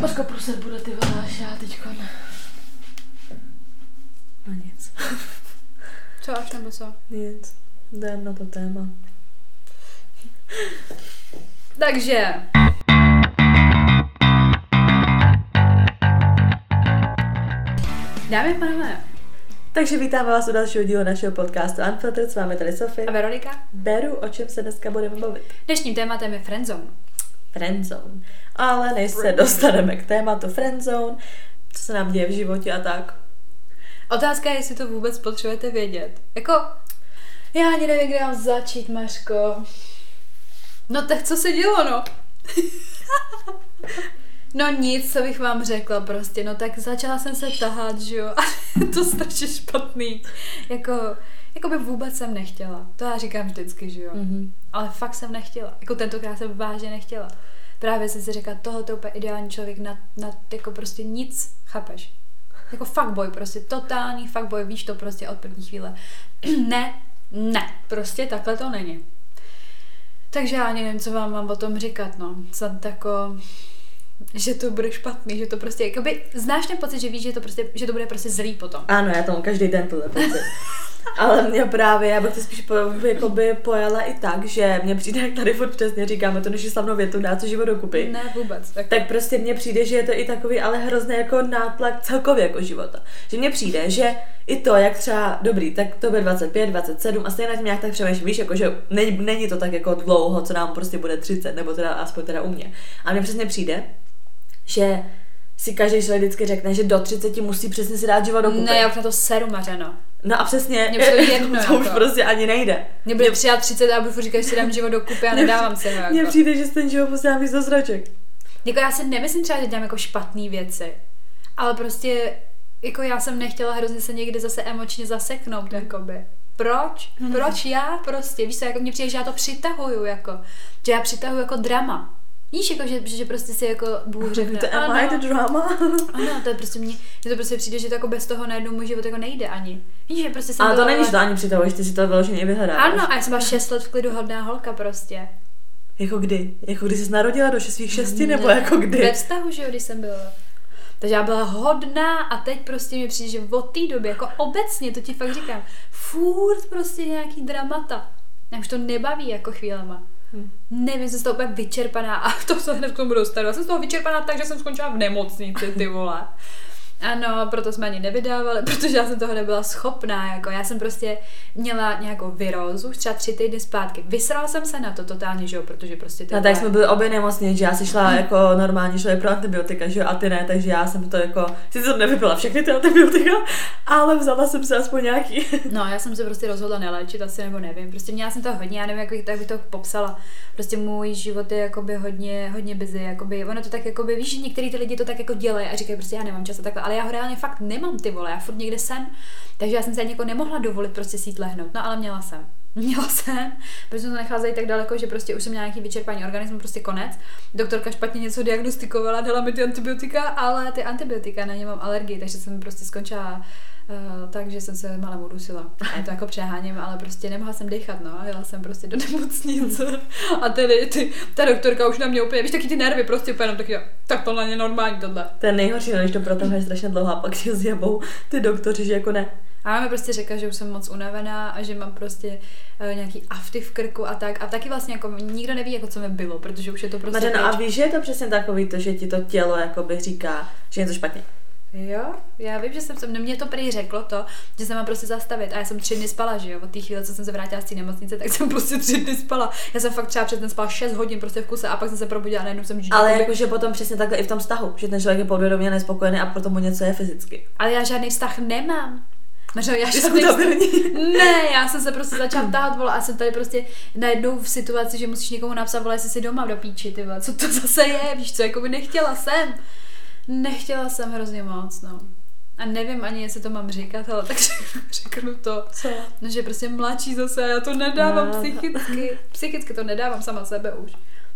Počka, prostě bude ty vole, až já teďka ne. No nic. Co až nebo co? Nic. Jdem na to téma. Takže, dámy a pánové, Takže vítáme vás u dalšího dílu našeho podcastu Unfiltered. S vámi tady Sofie. a Veronika. Beru, o čem se dneska budeme bavit. Dnešním tématem je friendzone. Friendzone. Ale než se dostaneme k tématu friendzone, co se nám děje v životě a tak. Otázka je, jestli to vůbec potřebujete vědět. Jako, já ani nevím, kde mám začít, Mařko. No tak co se dělo, no? no nic, co bych vám řekla prostě, no tak začala jsem se tahat, že jo, a to strašně špatný. Jako, jako by vůbec jsem nechtěla. To já říkám vždycky, že jo. Mhm. Ale fakt jsem nechtěla. Jako tentokrát jsem vážně nechtěla. Právě jsem si řekla, tohle je úplně ideální člověk na, na jako prostě nic, chápeš? Jako fuckboy, prostě totální fuckboy, víš to prostě od první chvíle. ne, ne, prostě takhle to není. Takže já ani nevím, co vám mám o tom říkat, no. Jsem tako, že to bude špatný, že to prostě, jakoby, znáš ten pocit, že víš, že to, prostě, že to bude prostě zlý potom. Ano, já tomu každý den tohle pocit. Ale mě právě, já bych to spíš po, jakoby pojala i tak, že mně přijde, jak tady furt přesně říkáme to naši slavnou větu, dá co život dokupy. Ne, vůbec. Tak, tak prostě mně přijde, že je to i takový ale hrozný jako nátlak celkově jako života. Že mně přijde, že i to, jak třeba, dobrý, tak to bude 25, 27 a stejně nad tím nějak tak přemýšlím, víš, jako že není, není to tak jako dlouho, co nám prostě bude 30, nebo teda aspoň teda u mě. A mně přesně přijde, že si každý člověk vždycky řekne, že do 30 musí přesně si dát život dokupy. ne, já už na to seru, Mařeno. No a přesně, už to je jedno, to už jako. prostě ani nejde. Mě bude přijat 30 a budu říkat, že si dám život do kupy a nedávám se ho. Mně Jako. přijde, že ten život prostě víc do zraček. jako já si nemyslím třeba, že dělám jako špatné věci, ale prostě jako já jsem nechtěla hrozně se někdy zase emočně zaseknout, jakoby. Proč? Proč já prostě? Víš co, jako mně přijde, že já to přitahuju, jako. Že já přitahuju jako drama. Víš, jako, že, že prostě si jako Bůh řekne, To am I the drama? ano, to je prostě mně, že to prostě přijde, že to jako bez toho najednou můj život jako nejde ani. Víš, že prostě jsem Ale to byla- není, že to ani přitahuješ, ty si to vyloženě i vyhledáváš. Ano, a já jsem byla 6 let v klidu hodná holka prostě. Jako kdy? Jako kdy jsi narodila do svých šesti, nebo Ne, jako Ve kdy? vztahu, že jo, když jsem byla. Takže já byla hodná a teď prostě mi přijde, že od té doby, jako obecně, to ti fakt říkám, furt prostě nějaký dramata. Mě už to nebaví jako chvílema. Hm. Nevím, jsem z toho úplně vyčerpaná a to se hned k tomu dostanu. Já jsem z toho vyčerpaná tak, že jsem skončila v nemocnici, ty vole. Ano, proto jsme ani nevydávali, protože já jsem toho nebyla schopná, jako já jsem prostě měla nějakou virózu, už třeba tři týdny zpátky. Vysrala jsem se na to totálně, že jo, protože prostě ty No tak jsme byli obě nemocní, že já si šla jako normální člověk pro antibiotika, že jo, a ty ne, takže já jsem to jako, sice jsem nevypila všechny ty antibiotika, ale vzala jsem si aspoň nějaký. No, já jsem se prostě rozhodla neléčit asi, nebo nevím. Prostě měla jsem to hodně, já nevím, jak bych, tak bych to popsala. Prostě můj život je jakoby hodně, hodně busy, jakoby, ono to tak jakoby, víš, že některý ty lidi to tak jako dělají a říkají prostě já nemám čas a takhle, ale já ho reálně fakt nemám ty vole, já furt někde jsem, takže já jsem se ani jako nemohla dovolit prostě sít lehnout, no ale měla jsem. Měla jsem, protože jsem to nechala zajít tak daleko, že prostě už jsem měla nějaký vyčerpání organismu, prostě konec. Doktorka špatně něco diagnostikovala, dala mi ty antibiotika, ale ty antibiotika na ně mám alergii, takže jsem prostě skončila Uh, takže jsem se malem udusila. Je to jako přeháním, ale prostě nemohla jsem dechat, no. Jela jsem prostě do nemocnice. A tedy ty, ta doktorka už na mě úplně, víš, taky ty nervy prostě úplně taky, tak tohle je normální tohle. To je nejhorší, no, když to protahuje strašně dlouho a pak si zjebou ty doktoři, že jako ne. A ona mi prostě řekla, že už jsem moc unavená a že mám prostě uh, nějaký afty v krku a tak. A taky vlastně jako nikdo neví, jako co mi bylo, protože už je to prostě Mařeno, a víš, že je to přesně takový to, že ti to tělo jakoby říká, že je to špatně. Jo, já vím, že jsem se, no mě to prý řeklo to, že se mám prostě zastavit a já jsem tři dny spala, že jo, od té chvíle, co jsem se vrátila z té nemocnice, tak jsem prostě tři dny spala. Já jsem fakt třeba ten spala 6 hodin prostě v kuse a pak jsem se probudila a najednou jsem Ale jakoby- jakože potom přesně takhle i v tom vztahu, že ten člověk je podvědomě nespokojený a proto mu něco je fyzicky. ale já žádný vztah nemám. Mařo, já. Diskutabilní. Ne, já jsem se prostě začala ptát, vole, a jsem tady prostě najednou v situaci, že musíš někomu napsat, vole, jestli jsi doma do píči, ty vole, co to zase je, víš co, jako by nechtěla jsem. Nechtěla jsem hrozně moc, no. A nevím ani, jestli to mám říkat, ale tak řeknu to. Co? No, že prostě mladší zase, já to nedávám No. psychicky. Psychicky to nedávám sama sebe už.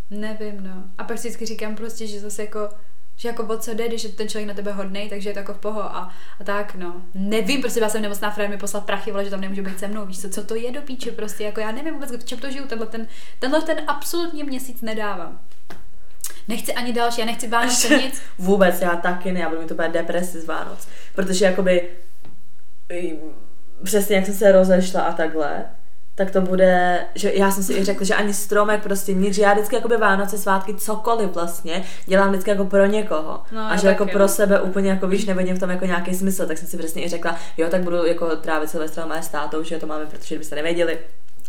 Nevím, no. A pak si vždycky říkám prostě, že zase jako že jako o co jde, když je ten člověk na tebe hodnej, takže je to jako v poho a, a tak, no. Nevím, prostě já jsem nemocná, Fred mi poslal prachy, vole, že tam nemůže být se mnou, víš co, co to je do píče, prostě, jako já nevím vůbec, v čem to žiju, tenhle ten, tenhle ten absolutně měsíc nedávám. Nechci ani další, já nechci Vánoce nic. Vůbec, já taky ne, já budu mít úplně depresi z Vánoc. Protože jakoby přesně jak jsem se rozešla a takhle, tak to bude, že já jsem si i řekla, že ani stromek prostě nic, že já vždycky jakoby Vánoce, svátky, cokoliv vlastně, dělám vždycky jako pro někoho. No, a že jako taky, pro no. sebe úplně jako víš, nevidím v tom jako nějaký smysl, tak jsem si přesně i řekla, jo, tak budu jako trávit Silvestra mé s tátou, že to máme, protože byste nevěděli,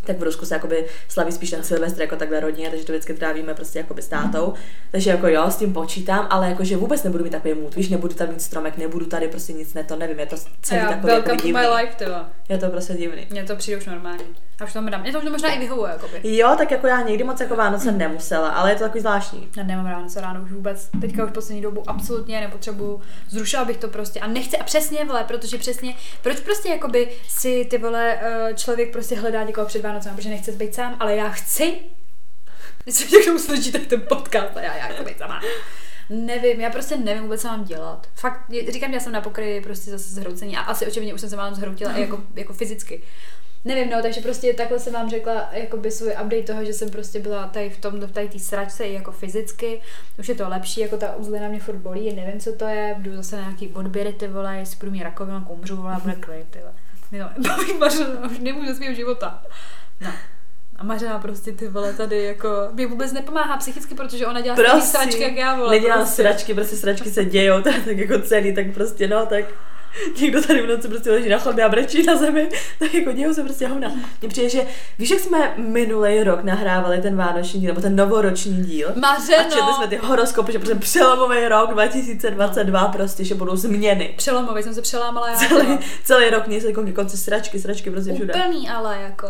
tak v Rusku se jakoby slaví spíš ten Silvestr jako takhle rodně, takže to vždycky trávíme prostě jakoby s tátou. Takže jako jo, s tím počítám, ale jakože vůbec nebudu mít takový mood, víš, nebudu tam mít stromek, nebudu tady prostě nic, ne, to nevím, je to celý Já, takový jako welcome to divný. my life, tyva. Je to prostě divný. Mně to přijde už normální. A už to dám. Mně to už možná i vyhovuje, jakoby. Jo, tak jako já někdy moc jako Vánoce nemusela, ale je to takový zvláštní. Já nemám ráno se ráno už vůbec. Teďka už poslední dobu absolutně nepotřebuju. Zrušila bych to prostě. A nechci, a přesně, vole, protože přesně, proč prostě jakoby si ty vole eh, člověk prostě hledá někoho před Vánocem, protože nechce být sám, ale já chci. Myslím, že tomu slyší tak ten podcast a já, já chci být sama. Nevím, já prostě nevím vůbec, co mám dělat. Fakt, říkám, já jsem na pokryji prostě zase zhroucení a asi očividně už jsem se vám zhroutila i jako, jako fyzicky. Nevím, no, takže prostě takhle jsem vám řekla jakoby svůj update toho, že jsem prostě byla tady v tom, v tady té sračce i jako fyzicky. Už je to lepší, jako ta uzlina mě furt bolí, nevím, co to je, jdu zase na nějaký odběry, ty vole, jestli budu mít rakovinu, umřu, vole, bude klid, ty vole. To baví už nemůžu svého života. No. A Mařena prostě ty vole tady jako, mě vůbec nepomáhá psychicky, protože ona dělá Prosím, sračky, jak já vole. Nedělám prostě. sračky, prostě sračky se dějou, tak, tak jako celý, tak prostě no, tak někdo tady v noci prostě leží na chodbě a brečí na zemi, tak jako dějou se prostě hovna. Mně přijde, že víš, jak jsme minulý rok nahrávali ten vánoční díl, nebo ten novoroční díl, Mařeno. a četli jsme ty horoskopy, že prostě přelomový rok 2022 prostě, že budou změny. Přelomový jsem se přelámala já. Celý, vole. celý rok se jako konci sračky, sračky prostě všude. Úplný ale jako.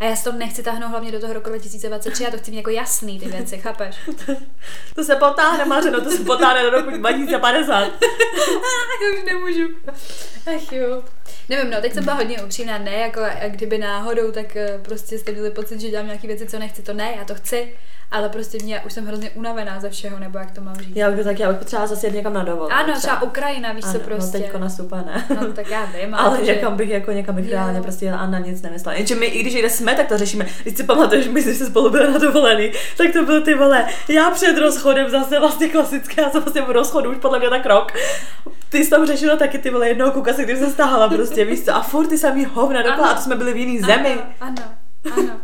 A já si to nechci táhnout hlavně do toho roku 2023, já to chci mít jako jasný ty věci, chápeš? To se potáhne, Mařeno, to se potáhne do roku 2050. já už nemůžu. Ach jo. Nevím, no, teď jsem byla hodně upřímná, ne, jako a kdyby náhodou, tak eh, prostě jste měli pocit, že dělám nějaké věci, co nechci, to ne, já to chci, ale prostě mě, už jsem hrozně unavená ze všeho, nebo jak to mám říct. Já bych tak, já bych potřebovala zase jet někam na dovolenou. Ano, třeba Ukrajina, víš co Ano, prostě. No teďko na ne. No, tak já vím, Ale takže- někam bych, jako někam bych reálně prostě jela a na nic nemyslela. Jenže my, i když jde jsme, tak to řešíme. Když si pamatuješ, my jsme se spolu byli na dovolený, tak to byl ty vole, já před rozchodem zase vlastně klasické, já jsem vlastně v rozchodu už podle mě tak rok. Ty jsi tam řešila taky ty vole jednoho kuka, se kterým se stáhala prostě, víš co, a furt ty samý hovna dokola, Ano. a to jsme byli v jiný zemi. Ano, ano,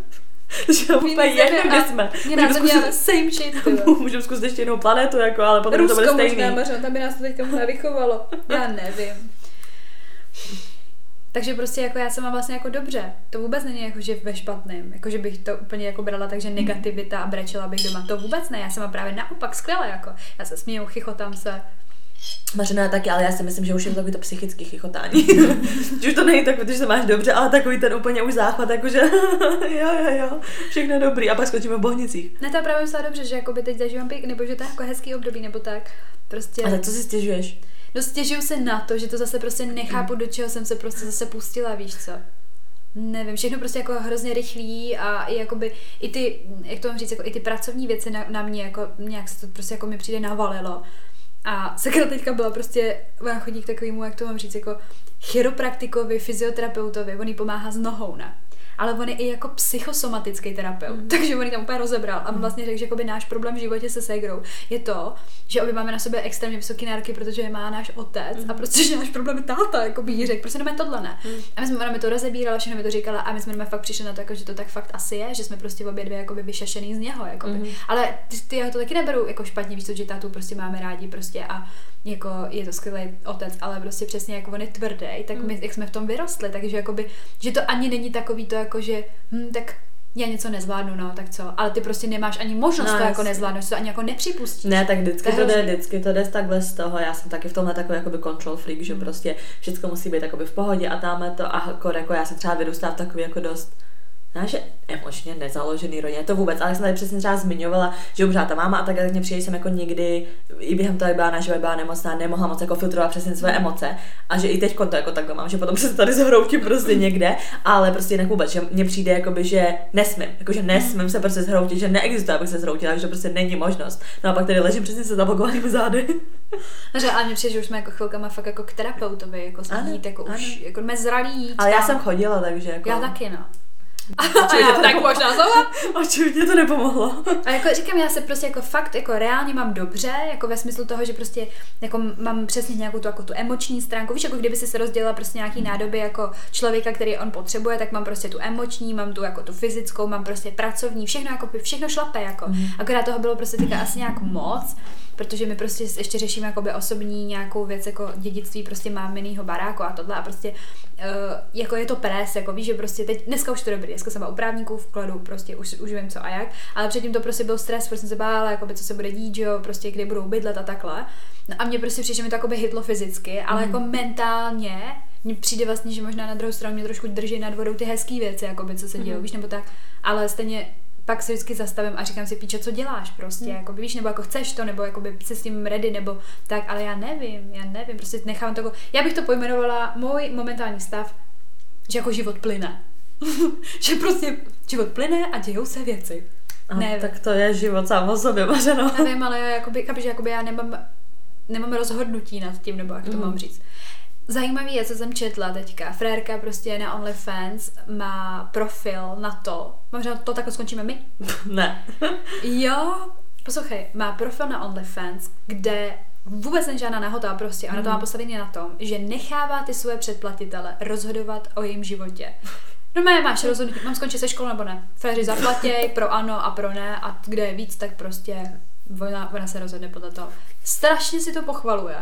Takže úplně jedno, kde jsme. Můžeme zkusit, same shit, můžeme zkusit ještě jinou planetu, jako, ale potom by to Rusko bude možná, stejný. Mařo, tam by nás to teďka možná vychovalo. Já nevím. Takže prostě jako já jsem mám vlastně jako dobře. To vůbec není jako, že ve špatném. Jako, že bych to úplně jako brala tak, že negativita a brečela bych doma. To vůbec ne. Já jsem mám právě naopak skvěle jako. Já se směju, chichotám se. Mařena taky, ale já si myslím, že už je to takový to psychický chichotání. že už to není tak, protože se máš dobře, ale takový ten úplně už záchvat, jakože jo, jo, jo, všechno dobrý. A pak skončíme v Bohnicích. Ne, to právě myslela dobře, že jako by teď zažívám pěk, nebo že to je jako hezký období, nebo tak. Prostě. A co si stěžuješ? No stěžuju se na to, že to zase prostě nechápu, do čeho jsem se prostě zase pustila, víš co. Nevím, všechno prostě jako hrozně rychlý a i jakoby, i ty, jak to mám říct, jako i ty pracovní věci na, na mě, jako nějak se to prostě jako mi přijde navalilo. A sakra teďka byla prostě, ona chodí k takovému, jak to mám říct, jako chiropraktikovi, fyzioterapeutovi, on jí pomáhá s nohou, ne? Ale on je i jako psychosomatický terapeut, mm. takže on ji tam úplně rozebral a vlastně řekl, že jakoby náš problém v životě se segrou je to, že obě máme na sobě extrémně vysoké nároky, protože je má náš otec mm. a prostě, že náš problém je táta, jako by jí řekl, prostě nemáme tohle ne. Mm. A my jsme, ona mi to rozebírala, všechno mi to říkala a my jsme normálně fakt přišli na to, jako, že to tak fakt asi je, že jsme prostě obě dvě jakoby vyšašený z něho, jakoby. Mm. Ale ty, ty, já to taky neberu jako špatně, víš co, že tátu prostě máme rádi prostě a jako je to skvělý otec, ale prostě přesně jako on je tvrdý, tak my, jak jsme v tom vyrostli, takže jakoby, že to ani není takový to jako, že hm, tak já něco nezvládnu, no, tak co, ale ty prostě nemáš ani možnost No, to jako nezvládnout, to ani jako nepřipustíš. Ne, tak vždycky To to jde, vždycky to jde takhle z toho. Já jsem taky v tomhle takový jakoby control freak, že prostě všechno musí být jakoby v pohodě a tamhle to a jako, jako já jsem třeba vyrůstala v takový jako dost ne, že emočně nezaložený rodině, to vůbec, ale jsem tady přesně třeba zmiňovala, že umřela ta máma a tak, tak mě přijde, že jsem jako nikdy, i během toho, jak byla naživa, byla nemocná, nemohla moc jako filtrovat přesně své emoce a že i teď to jako takhle mám, že potom se tady zhroutím prostě někde, ale prostě jinak vůbec, že mně přijde jakoby, že nesmím, jakože nesmím se prostě zhroutit, že neexistuje, abych se zhroutila, že to prostě není možnost. No a pak tady ležím přesně se zablokovanými zády. Takže, ale mě přijde, že už jsme jako chvilkama fakt jako k terapeutovi, jako jít, jako ano. už, jako jsme zralí jít Ale já jsem chodila, takže jako... Já taky, no. A já tak možná znova. Očividně to nepomohlo. A jako říkám, já se prostě jako fakt jako reálně mám dobře, jako ve smyslu toho, že prostě jako mám přesně nějakou tu, jako tu emoční stránku. Víš, jako kdyby si se rozdělila prostě nějaký nádoby jako člověka, který on potřebuje, tak mám prostě tu emoční, mám tu jako tu fyzickou, mám prostě pracovní, všechno jako všechno šlape jako. Mhm. Akorát toho bylo prostě teďka asi nějak moc, protože my prostě ještě řešíme jakoby osobní nějakou věc jako dědictví prostě máminýho baráku a tohle a prostě uh, jako je to pres, jako víš, že prostě teď, dneska už to dobrý, dneska jsem byla u právníků v kladu, prostě už, už vím co a jak, ale předtím to prostě byl stres, prostě jsem se bála, jakoby, co se bude dít, že jo, prostě kde budou bydlet a takhle. No a mě prostě přišlo, že mi to jakoby hitlo fyzicky, ale Mhm. jako mentálně mně přijde vlastně, že možná na druhou stranu mě trošku drží nad vodou ty hezké věci, jakoby, co se dějí, Mhm. víš, nebo tak, ale stejně pak se vždycky zastavím a říkám si, píče, co děláš prostě, Hmm. jako víš, nebo jako chceš to, nebo jako by se s tím ready, nebo tak, ale já nevím, já nevím, prostě nechám to, jako- já bych to pojmenovala můj momentální stav, že jako život plyne. že prostě život plyne a dějou se věci. A Nevím. tak to je život sám o sobě, Mařeno. Nevím, ale jakoby, že jakoby já nemám, nemám rozhodnutí nad tím, nebo jak to Mhm. mám říct. Zajímavý je, co jsem četla teďka. Frérka prostě na OnlyFans má profil na to, možná to takhle skončíme my, ne. Jo, poslouchej, má profil na OnlyFans, kde vůbec není žádná nahota prostě. Ona to má postavené na tom, že nechává ty své předplatitele rozhodovat o jejím životě. No mé máš rozhodnutí, mám skončit se školou nebo ne. Féři zaplatěj pro ano a pro ne a kde je víc, tak prostě ona, ona se rozhodne podle toho. Strašně si to pochvaluje,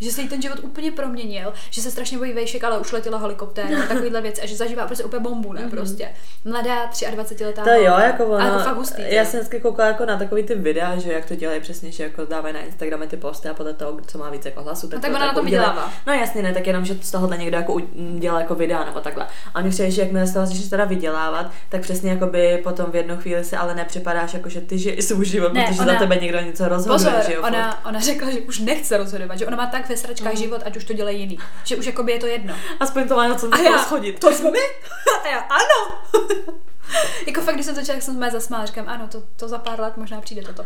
že se jí ten život úplně proměnil, že se strašně bojí vejšek, ale už letěla helikoptér a takovýhle věci a že zažívá prostě úplně bombu, ne, prostě. Mladá 23 letá. To jo, jako ona, Ale jako fakt hustý. já jsem vždycky koukala jako na takový ty videa, že jak to dělají přesně, že jako dávají na Instagramy ty posty a podle toho, co má víc jako hlasu, tak, No tak to ona na jako tom vydělává. No jasně, ne, tak jenom, že z tohohle někdo jako dělá jako videa nebo takhle. A mě přijde, že jakmile z toho začneš teda vydělávat, tak přesně jako by potom v jednu chvíli si ale nepřipadáš jako, že ty žiješ svůj život, Ne, protože ona- za tebe někdo něco rozhoduje, Pozor, že jo. ona, ona řekla, že už nechce rozhodovat, že ona má tak ve sračkách život, ať už to dělají jiný. Že už jakoby je to jedno. Aspoň to má na co já- schodit. To jsme my? A já, ano. jako fakt, když jsem začala, jsem se zasmála, říkám, ano, to, to za pár let možná přijde toto.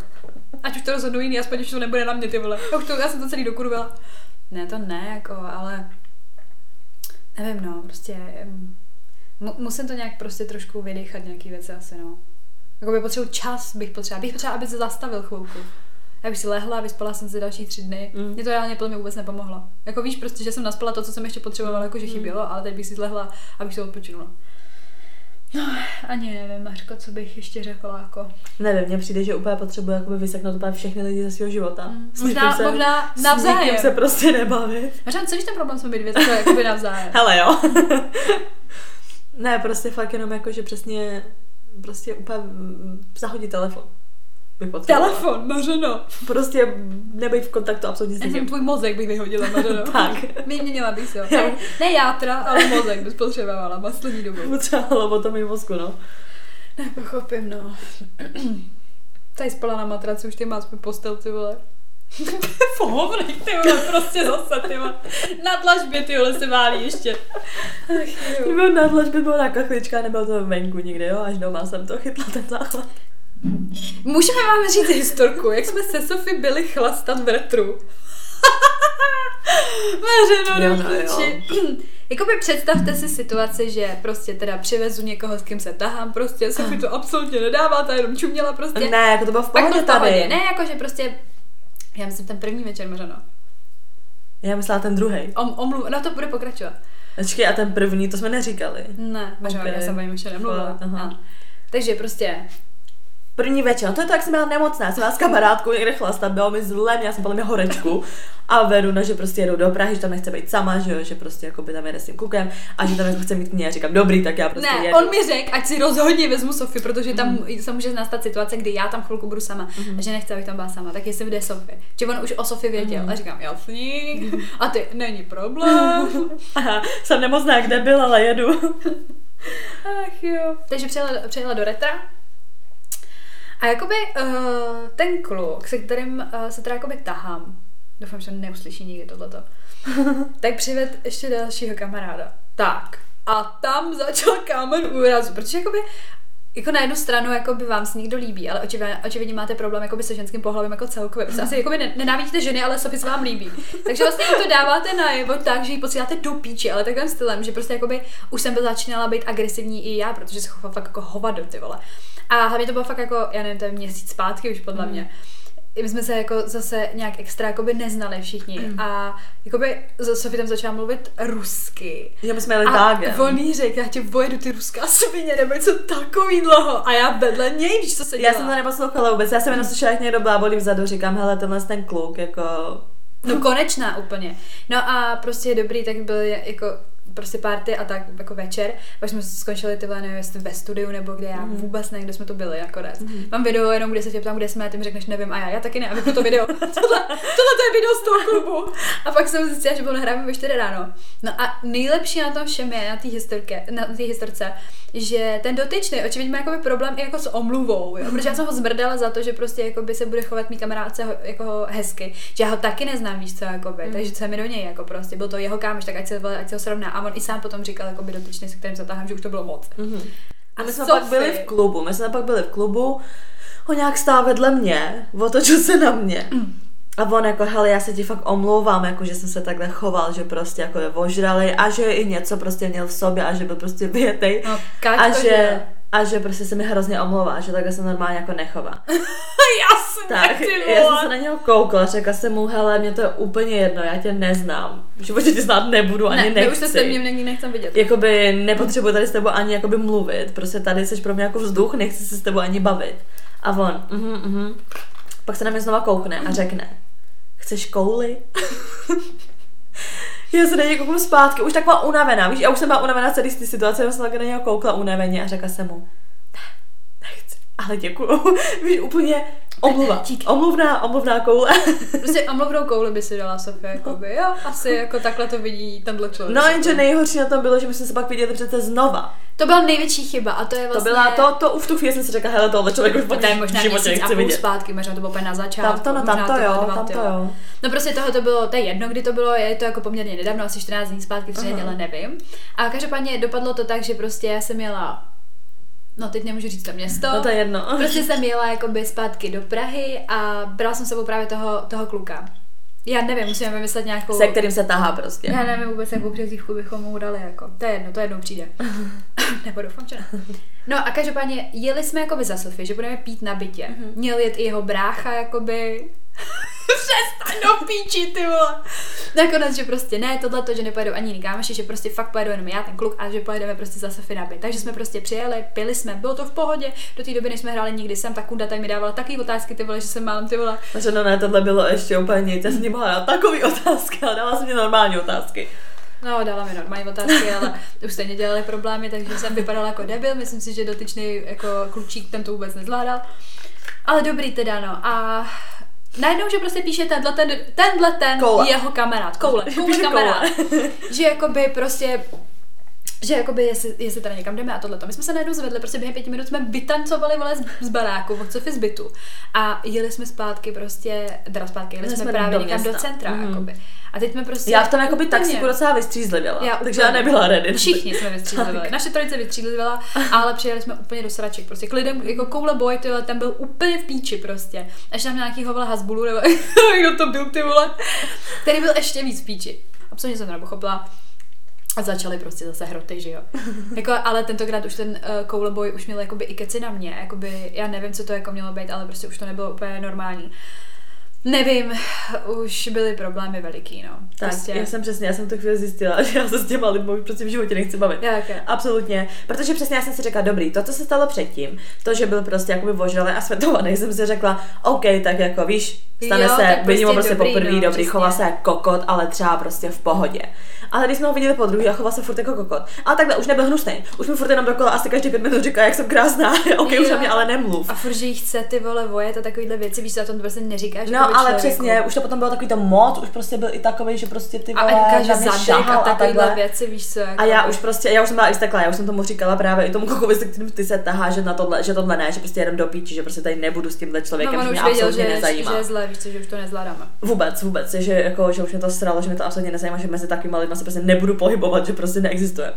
Ať už to rozhodnu jiný, aspoň už to nebude na mě, ty vole. Já, už to, já jsem to celý dokurvila. Ne, to ne, jako, ale nevím, no, prostě em, mu, musím to nějak prostě trošku vydechat nějaký věci asi, no. Jakoby potřebuji čas, bych potřeba, bych potřeba, aby se zastavil chvilku. Já bych si lehla, vyspala jsem si další tři dny. Mm. Mě to reálně podle mě vůbec nepomohlo. Jako víš, prostě, že jsem naspala to, co jsem ještě potřebovala, jako že chybělo, ale teď bych si lehla, abych se odpočinula. No, ani nevím, Mařko, co bych ještě řekla, jako. Nevím, mně přijde, že úplně potřebuje jakoby vyseknout úplně všechny lidi ze svého života. Mm, možná- se, možná navzájem. se prostě nebavit. Možná, co když ten problém jsme my dvě takhle jakoby navzájem? Hele jo. ne, prostě fakt jenom jako, že přesně prostě úplně mm, zahodit telefon. Potřebovala. Telefon, Mařeno. Prostě nebejt v kontaktu absolutně s Já jsem nikým. tvůj mozek bych vyhodila, Mařeno. Tak. Vyměnila bych si ho. Ne, ne játra, ale mozek bych spotřebovala poslední dobou. Potřebovala lobotomii mozku, no. Nepochopím, no. Tady spala na matraci, už ty má svůj postel, ty vole. Pohovnej, ty vole, prostě zase, ty vole. Na dlažbě, ty vole, se válí ještě. Ach, jo. Kdyby na dlažbě byla na kachlička, nebyl to venku nikdy, jo, až doma jsem to chytla ten záchvat. Můžeme vám říct historku, jak jsme se Sofy byli chlastat v retru. Mařeno, Jo, no, píči. Jakoby představte si situaci, že prostě teda přivezu někoho, s kým se tahám, prostě Sofie to absolutně nedává, ta jenom čuměla prostě. Ne, jako to bylo v Pak pohodě to v pohodě. tady. Ne, jako že prostě, já myslím ten první večer, Mařeno. Já myslela ten druhý. Om, omluv, no to bude pokračovat. Počkej, a ten první, to jsme neříkali. Ne, Mařeno, Ok. já jsem paní ještě nemluvila. Aha. Takže prostě, První večer, no to je to, jak jsem byla nemocná, jsem byla s kamarádkou někde chlastat, bylo mi zle, měla jsem podle mě horečku a Veruna, že prostě jedou do Prahy, že tam nechce být sama, že, jo, že prostě jako by tam jede s tím kukem a že tam jako chce mít ní a říkám, dobrý, tak já prostě ne, jedu. on mi řekl, ať si rozhodně vezmu Sofie, protože tam Mhm. se může nastat situace, kdy já tam chvilku budu sama a že nechce, abych tam byla sama, tak jestli jde Sofie. Že on už o Sofie věděl Mhm. a říkám, jasný, a ty, není problém. Aha, jsem nemocná, kde byl, ale jedu. Ach jo. Takže přijela, přijela do retra. A jakoby uh, ten kluk, se kterým uh, se teda jakoby tahám, doufám, že neuslyší nikdy tohleto, tak přived ještě dalšího kamaráda. Tak. A tam začal kámen úrazu, protože jakoby jako na jednu stranu jako by vám se někdo líbí, ale očividně, očividně máte problém jako by se ženským pohlavím jako celkově. Prostě asi jako by nenávidíte ženy, ale Sofie se vám líbí. Takže vlastně to dáváte najevo tak, že ji posíláte do píči, ale takovým stylem, že prostě jako by už jsem začínala být agresivní i já, protože se chovala fakt jako hovado, ty vole. A hlavně to bylo fakt jako, já nevím, to je měsíc zpátky už podle mě. My jsme se jako zase nějak extra jakoby neznali všichni Mm. a jakoby Sofie tam začala mluvit rusky. Že my jsme jeli A vágem. on jí řekl, já tě vojedu ty ruská svině, nebo něco takový dlouho. A já vedle něj, víš, co se dělá. Já jsem to neposlouchala vůbec, já jsem jenom slyšela, jak někdo blábolí vzadu, říkám, hele, tenhle ten kluk, jako... No konečná úplně. No a prostě dobrý, tak byl jako prostě party a tak jako večer, pak jsme skončili ty nevím, jestli ve studiu nebo kde, já Mhm. vůbec nevím, kde jsme to byli nakonec. Mám video jenom, kde se tě ptám, kde jsme, a ty mi řekneš, nevím, a já, já taky ne, a to video. tohle, tohle to je video z toho klubu. A pak jsem zjistila, že bylo nahráváme ve 4 ráno. No a nejlepší na tom všem je, na té historce, na té historce, že ten dotyčný očividně má jakoby problém i jako s omluvou, jo? protože já jsem ho zmrdala za to, že prostě jakoby se bude chovat mý kamarádce ho- jako hezky, že já ho taky neznám, víš co, jakoby, Mm. takže co mi do něj, jako prostě, byl to jeho kámoš, tak ať se, ať se ho srovná. A on i sám potom říkal, jakoby dotyčný, se kterým zatáhám, že už to bylo moc. Mhm. A my jsme Sophie. pak byli v klubu, my jsme pak byli v klubu, on nějak stál vedle mě, otočil se na mě. A on jako, hele, já se ti fakt omlouvám, jako, že jsem se takhle choval, že prostě jako je ožralej a že i něco prostě měl v sobě a že byl prostě větej. No, a že- a že prostě se mi hrozně omlouvá, že takhle se normálně jako nechová. Jasně, Tak, ty já jsem se na něho koukla, řekla jsem mu, hele, mě to je úplně jedno, já tě neznám. V životě tě znát nebudu, ani ne, nechci. ne, už se mě nikdy nechcem vidět. Jakoby nepotřebuji tady s tebou ani jakoby mluvit, prostě tady jsi pro mě jako vzduch, nechci se s tebou ani bavit. A on, mhm, mhm. Pak se na mě znova koukne a řekne, chceš kouli? já se na něj kouknu zpátky, už taková unavená, víš, já už jsem byla unavená celý z té situace, já jsem tak na něho koukla unaveně a řekla jsem mu, ne, nechci, ale děkuju, víš, úplně omluva, omluvná, omluvná koule. Prostě omluvnou kouli by si dala Sofie, jakoby, jo, asi jako takhle to vidí tenhle člověk. No jenže nejhorší na tom bylo, že my jsme se pak viděli přece znova. To byla největší chyba a to je To vlastně... byla, to, to v tu chvíli jsem si řekla, hele, tohle člověk už To v možná životě měsíc a půl vidět. zpátky, možná to bylo úplně na začátku. Tam to, no, tam to jo, dva, tam to jo. No prostě toho to bylo, to je jedno, kdy to bylo, je to jako poměrně nedávno, asi 14 dní zpátky, tři neděle, nevím. A každopádně dopadlo to tak, že prostě já jsem jela, no teď nemůžu říct to město, No to je jedno. prostě jsem jela jakoby zpátky do Prahy a brala jsem s sebou právě toho, toho kluka. Já nevím, musíme vymyslet nějakou... Se kterým se tahá prostě. Já nevím vůbec, jakou přezdívku bychom mu dali, jako. To je jedno, to jednou přijde. Nebo doufám, že ne. No a každopádně jeli jsme jakoby za Sofie, že budeme pít na bytě. Mhm. Mm-hmm. Měl jet i jeho brácha, jakoby. Přestaň do píči, ty vole. Nakonec, že prostě ne, tohle to, že nepojedou ani jiný kámoši, že prostě fakt pojedu jenom já, ten kluk, a že pojedeme prostě za Sofie na byt. Takže jsme prostě přijeli, pili jsme, bylo to v pohodě. Do té doby, než jsme hráli nikdy sem, tak Kunda tak mi dávala taky otázky, ty vole, že jsem málem, ty vole. Že no ne, tohle bylo ještě úplně nic. Já jsem dát takový otázky, ale dala jsem mi normální otázky. No, dala mi normální otázky, ale už stejně dělali problémy, takže jsem vypadala jako debil. Myslím si, že dotyčný jako klučík ten to vůbec nezvládal. Ale dobrý teda, no. A najednou, že prostě píše tenhle ten, tenhle ten Koule. jeho kamarád, koule, koule Píše kamarád, že jakoby prostě že jakoby jestli, jestli teda někam jdeme a tohleto. My jsme se najednou zvedli, prostě během pěti minut jsme vytancovali vole z, z baráku, od Sofy z bytu a jeli jsme zpátky prostě, teda zpátky, jeli jsme, jsme právě do někam do města. centra, Mhm. jakoby. A teď jsme prostě... Já v tom jakoby taxiku docela vystřízlivěla. Já takže já nebyla ready. Všichni jsme vystřízlivěli. Naše trojice vystřízlivěla, ale přijeli jsme úplně do sraček. Prostě k lidem, jako koule boy, ty vole, ten byl úplně v píči prostě. Až tam nějaký vole hasbulu, nebo kdo to byl ty vole, který byl ještě víc v píči. Absolutně jsem to nepochopila. A začaly prostě zase hroty, že jo. Jako, ale tentokrát už ten uh, kouleboy už měl jakoby i keci na mě, jakoby, já nevím, co to jako mělo být, ale prostě už to nebylo úplně normální. Nevím, už byly problémy veliký, no. Tak, prostě. já jsem přesně, já jsem tu chvíli zjistila, že já se s těma lidmi už prostě v životě nechci bavit. Jak je? Absolutně, protože přesně já jsem si řekla, dobrý, to, co se stalo předtím, to, že byl prostě jakoby ožralý a svetovaný, jsem si řekla, OK, tak jako víš, stane Jo, se, vidím prostě prostě dobrý, poprvé, no, dobrý, přesně. chová se jako kokot, ale třeba prostě v pohodě. Ale když jsme ho viděli po druhý a choval se furt jako kokot. A takhle už nebyl hnusný. Už mi furt jenom dokola asi každý pět minut říká, jak jsem krásná. OK, už Jo. na mě ale nemluv. A furt, že jí chce ty vole vojet a takovýhle věci, víš, za tom to prostě neříkáš. No, ale člověku. přesně, už to potom bylo takový to moc, už prostě byl i takový, že prostě ty A vole, že na mě zadek a takovýhle věci, víš co. Jako A já už prostě, já už jsem byla i takhle, já už jsem tomu říkala právě i tomu kokovi, se kterým ty se tahá, že na tohle, že tohle ne, že prostě jenom do píči, že prostě tady nebudu s tímhle člověkem, no, že mě už věděl, absolutně že, nezajímá. že je zlé, víš co, že už to nezvládáme. Vůbec, vůbec, že, jako, že už mě to sralo, že mě to absolutně nezajímá, že mezi takovými lidmi se prostě nebudu pohybovat, že prostě neexistuje.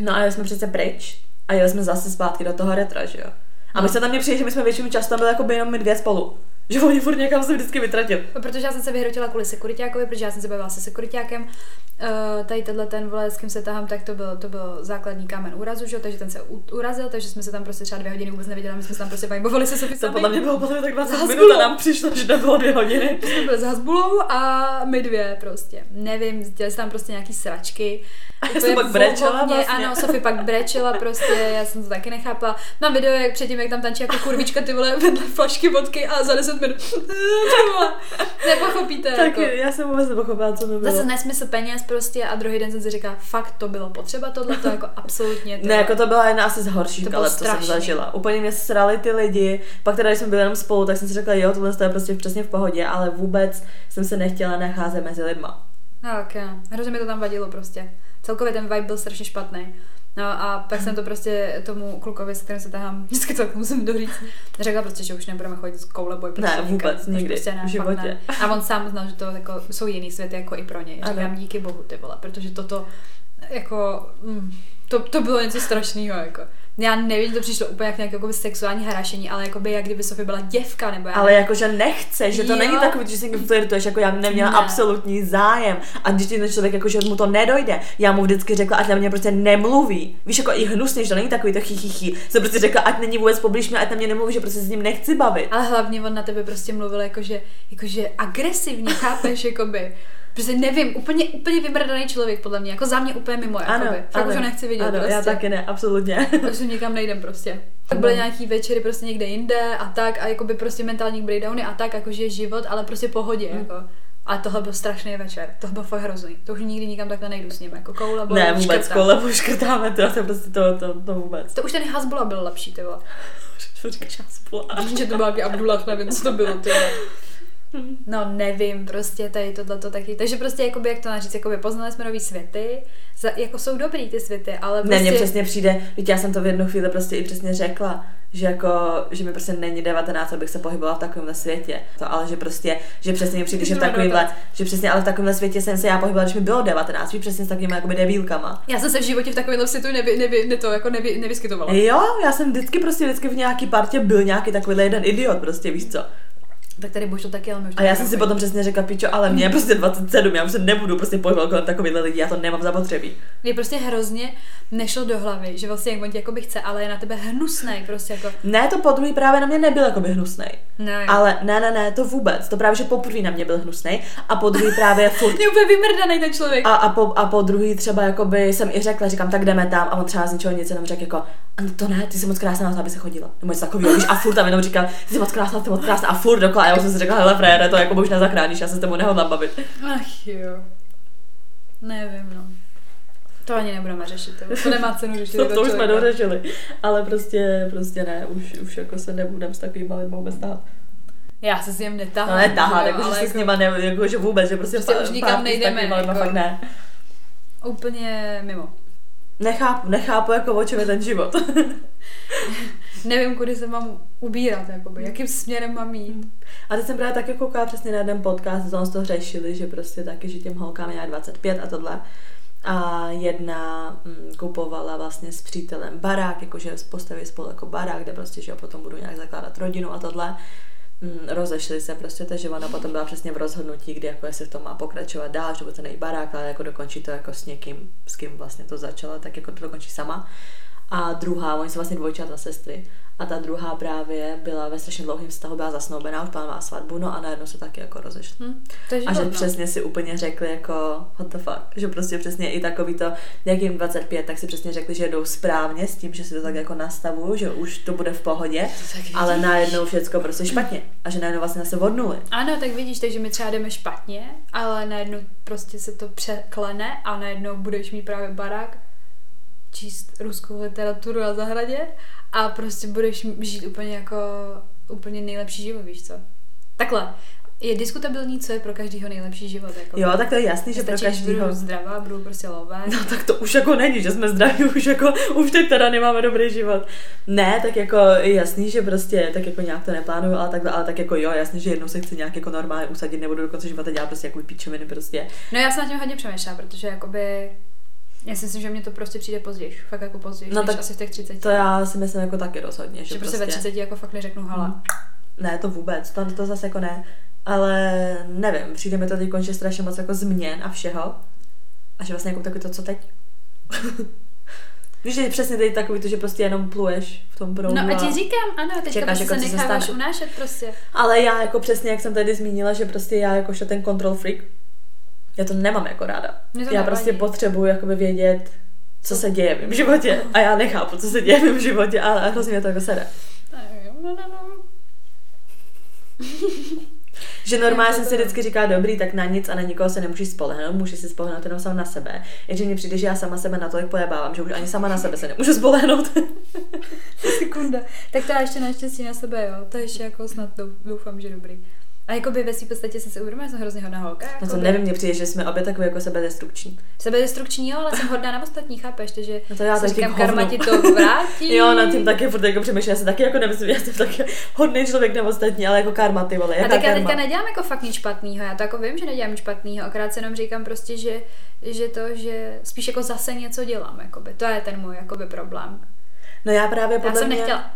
No a jsme přece pryč A jeli jsme zase zpátky do toho retra, že jo. A my No. jsme tam mě přijeli, že my jsme většinou často byli jako by jenom my dvě spolu. Že oni furt někam se vždycky vytratili. No, Protože já jsem se vyhrotila kvůli sekuritákovi, protože já jsem se bavila se sekuritákem. Uh, tady tenhle ten vole, s kým se tahám, tak to byl, to byl základní kámen úrazu, že? takže ten se u, urazil, takže jsme se tam prostě třeba dvě hodiny vůbec nevěděli, my jsme se tam prostě vajbovali se Sofie To podle mě bylo podle mě tak 20 Zas minut a nám přišlo, že to bylo dvě hodiny. jsme byli s Hasbulou a my dvě prostě. Nevím, dělali se tam prostě nějaký sračky. A já jsem pak brečela vlastně. Ano, Sofie pak brečela prostě, já jsem to taky nechápala. Mám video, jak předtím, jak tam tančí jako kurvička ty vole vedle flašky vodky a za 10 minut. Nepochopíte. Tak jako. já jsem vůbec nepochopila, co to bylo. Zase nesmysl peněz prostě a druhý den jsem si říkala, fakt to bylo potřeba tohle, to jako absolutně. ty Ne, jako to byla jedna asi z horších To kaleb, co jsem zažila. Úplně mě srali ty lidi, pak teda, když jsme byli jenom spolu, tak jsem si řekla, jo, tohle je prostě přesně v pohodě, ale vůbec jsem se nechtěla nacházet mezi lidma. No, ok, hrozně mi to tam vadilo prostě. Celkově ten vibe byl strašně špatný. No a pak jsem to prostě tomu klukovi, s kterým se tahám, vždycky to musím doříct, řekla prostě, že už nebudeme chodit s kouleboj. Prostě Ne, vůbec, nikdy, Prostě ne, v životě. Ne. A on sám znal, že to jako, jsou jiný světy jako i pro něj. Ano. Říkám díky bohu, ty vole, protože toto jako, mm, to, to bylo něco strašného, jako. Já nevím, že to přišlo úplně jak nějaké jako sexuální harašení, ale jako by jak kdyby Sofie byla děvka, nebo já Ale jakože nechce, že to Jo. není takový, že si flirtuješ, jako já neměla Ne. absolutní zájem. A když ten člověk jako, že mu to nedojde, já mu vždycky řekla, ať na mě prostě nemluví. Víš, jako i hnusně, že to není takový to chy, chy, chy. Jsem prostě řekla, ať není vůbec poblíž mě, ať na mě nemluví, že prostě s ním nechci bavit. Ale hlavně on na tebe prostě mluvil jakože, jakože agresivně, chápeš, jakoby. Prostě nevím, úplně, úplně vymrdaný člověk podle mě, jako za mě úplně mimo, Ano, jakoby. Fakt už ho nechci vidět ano, prostě. já taky ne, absolutně. Prostě nikam nejdem prostě. Tak byly nějaký večery prostě někde jinde a tak a jakoby prostě mentální breakdowny a tak, jakože život, ale prostě pohodě, Mm. jako. A tohle byl strašný večer, to byl fakt hrozný. To už nikdy nikam takhle nejdu s ním, jako koule, bylo ne, vůbec, škrtá. kole škrtáme, to, to prostě to, to, to vůbec. To už ten Hasbula byl lepší, ty vole. Co říkáš, spolu. Že to byl nějaký Abdullah, nevím, co to bylo, ty vole. No nevím, prostě tady tohle taky. Takže prostě, jakoby, jak to naříct, jakoby poznali jsme nový světy, za, jako jsou dobrý ty světy, ale Ne, prostě... mně přesně přijde, víte, já jsem to v jednu chvíli prostě i přesně řekla, že jako, že mi prostě není 19, abych se pohybovala v takovémhle světě. To, ale že prostě, že přesně mi přijde, že v 19. že přesně, ale v takovémhle světě jsem se já pohybovala, když mi bylo 19, víš, přesně s takovými jakoby debílkama. Já jsem se v životě v takovémhle světu nevy, nevy, ne to, jako nevy, nevyskytovala. Jo, já jsem vždycky prostě vždycky v nějaký partě byl nějaký takovýhle jeden idiot, prostě víš co. Tak tady bož to taky, ale my už A já jsem si potom přesně řekla, pičo, ale mě je prostě 27, já už se nebudu prostě pohybovat kolem takovýchhle lidí, já to nemám zapotřebí. Mně prostě hrozně nešlo do hlavy, že vlastně jak on tě jakoby chce, ale je na tebe hnusnej, prostě jako, Ne, to po druhý právě na mě nebyl jakoby hnusnej. no jo. Ale ne, ne, ne, to vůbec. To právě, že poprvé na mě byl hnusnej a po druhý právě furt Je úplně vymrdaný ten člověk. a, a, po, a po druhý třeba jakoby jsem i řekla, říkám, tak jdeme tam a on třeba z ničeho nic jenom řekl jako, "A to ne, ty jsi moc krásná na to, aby se chodila. Nebo něco takového, a furt tam jenom říkal, ty jsi moc krásná, ty jsi moc krásná a furt dokola. Já už jsem si řekla, hele frére, to jako už nezachráníš, já se s tebou nehodlám bavit. Ach jo. Nevím, no. To ani nebudeme řešit, to, to nemá cenu řešit. To, jako to už jsme dořešili. Ale prostě, prostě ne, už, už jako se nebudem s takovým lidmi vůbec tahat. Já se s ním netahám. No ne tahat, že jo, jako, že se s nima ne, jako, že vůbec, že prostě, Prostě pa- už nikam nejdeme, jako. fakt ne. Úplně mimo. Nechápu, nechápu, jako o čem je ten život. Nevím, kudy se mám ubírat, jakoby, jakým směrem mám jít. A teď jsem právě taky koukala přesně na jeden podcast, z toho řešili, že prostě taky, že těm holkám je 25 a tohle. A jedna mm, kupovala vlastně s přítelem barák, jakože postaví spolu jako barák, kde prostě, že jo, potom budou nějak zakládat rodinu a tohle. Mm, rozešli se prostě, takže ona potom byla přesně v rozhodnutí, kdy jako jestli to má pokračovat dál, že bude to nejít barák, ale jako dokončí to jako s někým, s kým vlastně to začala, tak jako to dokončí sama. A druhá, oni jsou vlastně dvojčata sestry. A ta druhá právě byla ve strašně dlouhém vztahu, byla zasnoubená, už plánovala svatbu, no a najednou se taky jako rozešli. Hm? To je A že no. přesně si úplně řekli jako what the fuck, že prostě přesně i takový to, jak jim 25, tak si přesně řekli, že jdou správně s tím, že si to tak jako nastavují, že už to bude v pohodě, ale najednou všecko prostě špatně a že najednou vlastně zase od nuly. Ano, tak vidíš, takže my třeba jdeme špatně, ale najednou prostě se to překlene a najednou budeš mít právě barák, číst ruskou literaturu na zahradě a prostě budeš žít úplně jako úplně nejlepší život, víš co? Takhle, je diskutabilní, co je pro každýho nejlepší život. Jako Jo, tak to je jasný, že pro budu zdravá, budu prostě lové. No tak to už jako není, že jsme zdraví, už jako, už teď teda nemáme dobrý život. Ne, tak jako jasný, že prostě tak jako nějak to neplánuju, ale tak, ale tak jako jo, jasný, že jednou se chci nějak jako normálně usadit, nebudu do konce života dělat prostě jako píčoviny prostě. No já jsem na tím hodně přemýšlela, protože jakoby Já si myslím, že mě to prostě přijde později, fakt jako později, No tak asi v těch 30. To já si myslím jako taky rozhodně, že, že prostě ve 30 jako fakt neřeknu hala. Mhm. Ne, to vůbec, to, to zase jako ne. Ale nevím, přijde mi to teď že strašně moc jako změn a všeho. A že vlastně jako takový to, co teď. Víš, že přesně teď takový to, že prostě jenom pluješ v tom proudu. No a ti říkám, ano, teďka Čekáš, prostě jako se necháváš unášet prostě. Ale já jako přesně, jak jsem tady zmínila, že prostě já jakožto ten control freak, já to nemám jako ráda. Mě to já nevadí. prostě potřebuji jakoby vědět, co se děje v mém životě. A já nechápu, co se děje v mém životě, ale hrozně mě to jako sere. No, no, no. Že normálně jsem si vždycky říká, dobrý, tak na nic a na nikoho se nemůžeš spolehnout, můžeš si spolehnout jenom sám na sebe. Jenže mně přijde, že já sama sebe natolik pojebávám, že už ani sama na sebe se nemůžu spolehnout. Sekunda. Tak to já ještě naštěstí na sebe, jo. To ještě jako snad dou- doufám, že dobrý. A jakoby ve svým podstatě jsem si uvědomila, že jsem hrozně hodná holka. No to jakoby. nevím, mně přijde, že jsme obě takové jako sebedestrukční. Sebedestrukční, jo, ale jsem hodná na ostatní, chápeš? Takže No to já si taky říkám, hovno. karma ti to vrátí. Jo, na tím taky furt jako přemýšlím, já si taky jako nemyslím, já jsem taky hodný člověk na ostatní, ale jako karma, ty vole, A tak já teďka nedělám jako fakt nic špatného, já to jako vím, že nedělám nic špatného, akorát se jenom říkám prostě, že, že to, že spíš jako zase něco dělám, jakoby. to je ten můj jakoby problém. No já právě Já podle jsem mě... nechtěla.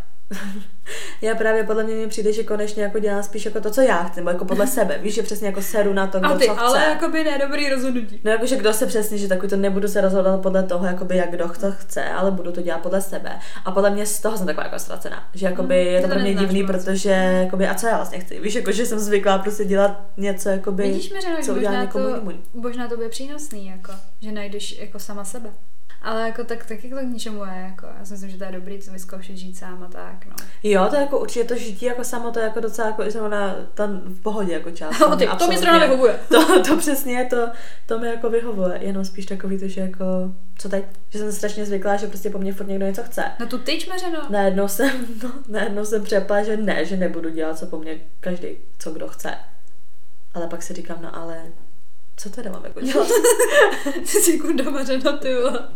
Já právě podle mě mi přijde, že konečně jako dělám spíš jako to, co já chci, nebo jako podle sebe. Víš, že přesně jako seru na to, kdo A ty, co chce. ale jakoby ne, dobrý rozhodnutí. No jakože kdo se přesně, že takový to nebudu se rozhodovat podle toho, jakoby jak kdo to chce, ale budu to dělat podle sebe. A podle mě z toho jsem taková jako ztracená. Že jakoby Mm, je to to pro mě divný, moc. protože jakoby, a co já vlastně chci? Víš, jako, že jsem zvyklá prostě dělat něco, jakoby, Vidíš mi, že co možná někomu to, možná to bude přínosný, jako, že najdeš jako sama sebe. Ale jako tak taky to k ničemu je, jako, já si myslím, že to je dobrý to vyzkoušet žít sám a tak, no. Jo, to je jako určitě to žití jako samo, to je jako docela jako zrovna tam v pohodě jako část. O, ty, to mi zrovna vyhovuje. To, to přesně, to, to mi jako vyhovuje, jenom spíš takový to, že jako, co teď, že jsem strašně zvyklá, že prostě po mně furt někdo něco chce. No tu tyč, Mařeno. Najednou jsem, no, najednou jsem přepla, že ne, že nebudu dělat, co po mně každý, co kdo chce. Ale pak si říkám, no ale co teda mám jako dělat? Ty jsi kunda Mařeno, ty vole.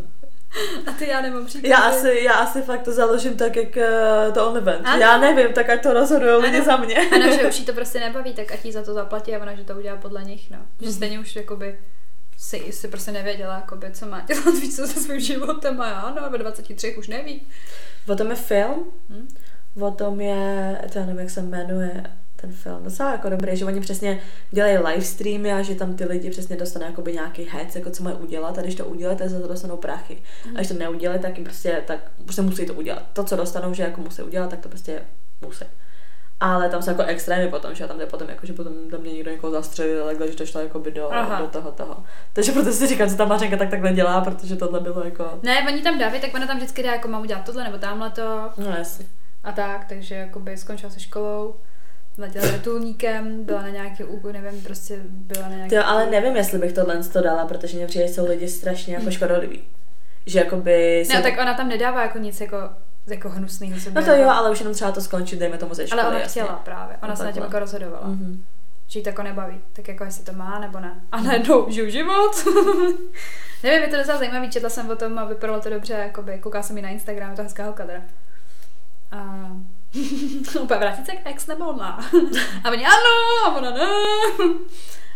A ty já nemám příklad. Já asi, já asi fakt to založím tak, jak uh, to OnlyFans. Já nevím, tak ať to rozhodují lidi za mě. Ano, že už jí to prostě nebaví, tak ať jí za to zaplatí a ona, že to udělá podle nich, no. Že stejně už jakoby si, si prostě nevěděla, jakoby, co má dělat víc se svým životem a já, ano, ve 23 už neví. O tom je film, Hm? o tom je, to já nevím, jak se jmenuje ten film, docela jako dobrý, že oni přesně dělají live streamy a že tam ty lidi přesně dostanou jakoby nějaký hec, jako co mají udělat a když to udělají, tak za to dostanou prachy. A když to neudělají, tak jim prostě, tak prostě musí to udělat. To, co dostanou, že jako musí udělat, tak to prostě musí. Ale tam jsou jako extrémy potom, že tam jde potom, jako, že potom do mě někdo někoho zastřelil, takhle, že to šlo jako by do, Aha. do toho, toho. Takže proto si říkám, co ta Mařenka tak takhle dělá, protože tohle bylo jako... Ne, oni tam dávají, tak ona tam vždycky dá, jako mám udělat tohle nebo tamhle to No jasně. a tak, takže jakoby skončila se školou, letěla vrtulníkem, byla na nějaký úkol, nevím, prostě byla na nějaký... Jo, ale nevím, jestli bych tohle to dala, protože mě přijde, jsou lidi strašně jako škodoliví. Že jakoby... Ne, tak ona tam nedává jako nic jako, jako hnusného sebe. No to jo, ale už jenom třeba to skončit, dejme tomu ze školy, Ale ona jasně. chtěla právě, ona No se na tím jako rozhodovala. Mhm. že jí to jako nebaví. Tak jako jestli to má nebo ne. A najednou žiju život. Nevím, je to docela zajímavý, četla jsem o tom a vypadalo to dobře, jakoby, koukala jsem mi na Instagram, je to hezká holka teda. A úplně vrátit se k ex nebo ona. A oni ano, a ona ne.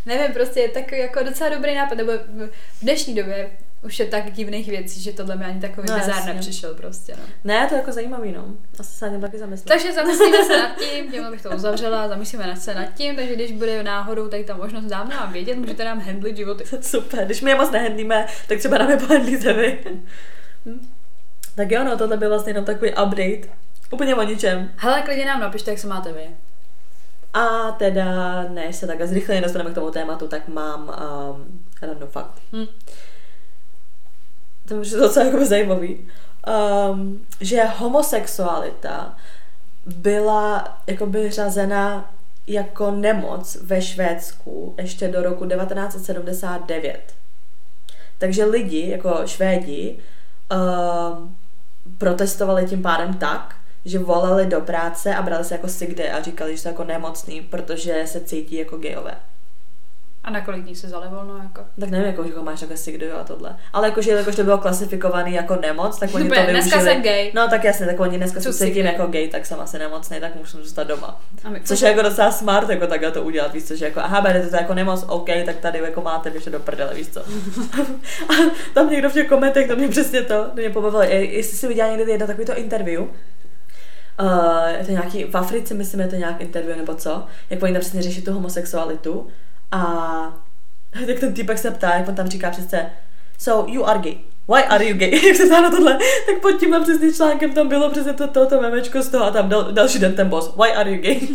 Nevím, prostě je takový jako docela dobrý nápad, nebo v dnešní době už je tak divných věcí, že tohle mi ani takový No, bizár nepřišel prostě, no. Ne, to je jako zajímavý, no. Asi se na něm taky zamyslím. Takže zamyslíme se nad tím, tímhle bych to uzavřela, zamyslíme se nad tím, takže když bude náhodou tady ta možnost, dáme nám vědět, můžete nám handlit životy. Super, když my je moc nehendlíme, tak třeba nám je pohendlíte vy. Hm. tak jo, no, tohle byl vlastně jenom takový update. Úplně o ničem. Hele, klidně nám napište, jak se máte vy. A teda, než se takhle zrychleně dostaneme k tomu tématu, tak mám um, random fakt. Hm. To je docela jako zajímavý. Um, že homosexualita byla jakoby řazena jako nemoc ve Švédsku ještě do roku 1979. Takže lidi, jako Švédi, um, protestovali tím pádem tak, že volali do práce a brali se jako sick day a říkali, že jsou jako nemocný, protože se cítí jako gejové. A na kolik dní se zalevolno, jako? Tak nevím, jako, že ho máš takhle sigdu a tohle. Ale jakože, jakož to bylo klasifikovaný jako nemoc, tak oni to využili. dneska jsem gay. No tak jasně, tak oni dneska se cítím jako gay, tak jsem asi nemocný, tak musím zůstat doma. My, Což je jako docela smart, jako takhle to udělat, víš co, že jako, aha, berete to jako nemoc, OK, tak tady jako máte, běžte do prdele, víš co. a tam někdo v těch komentech, to mě přesně to, to mě pobavilo, Je- jestli si viděla někdy jedno takovýto interview, Uh, je to nějaký, v Africe myslím, je to nějak interview nebo co, jak oni tam přesně řeší tu homosexualitu a jak ten týpek se ptá, jak on tam říká přece, so you are gay, why are you gay? jak se na tohle, tak pod tímhle přesně článkem tam bylo přesně to, to, to memečko z toho a tam dal, další den ten boss, why are you gay?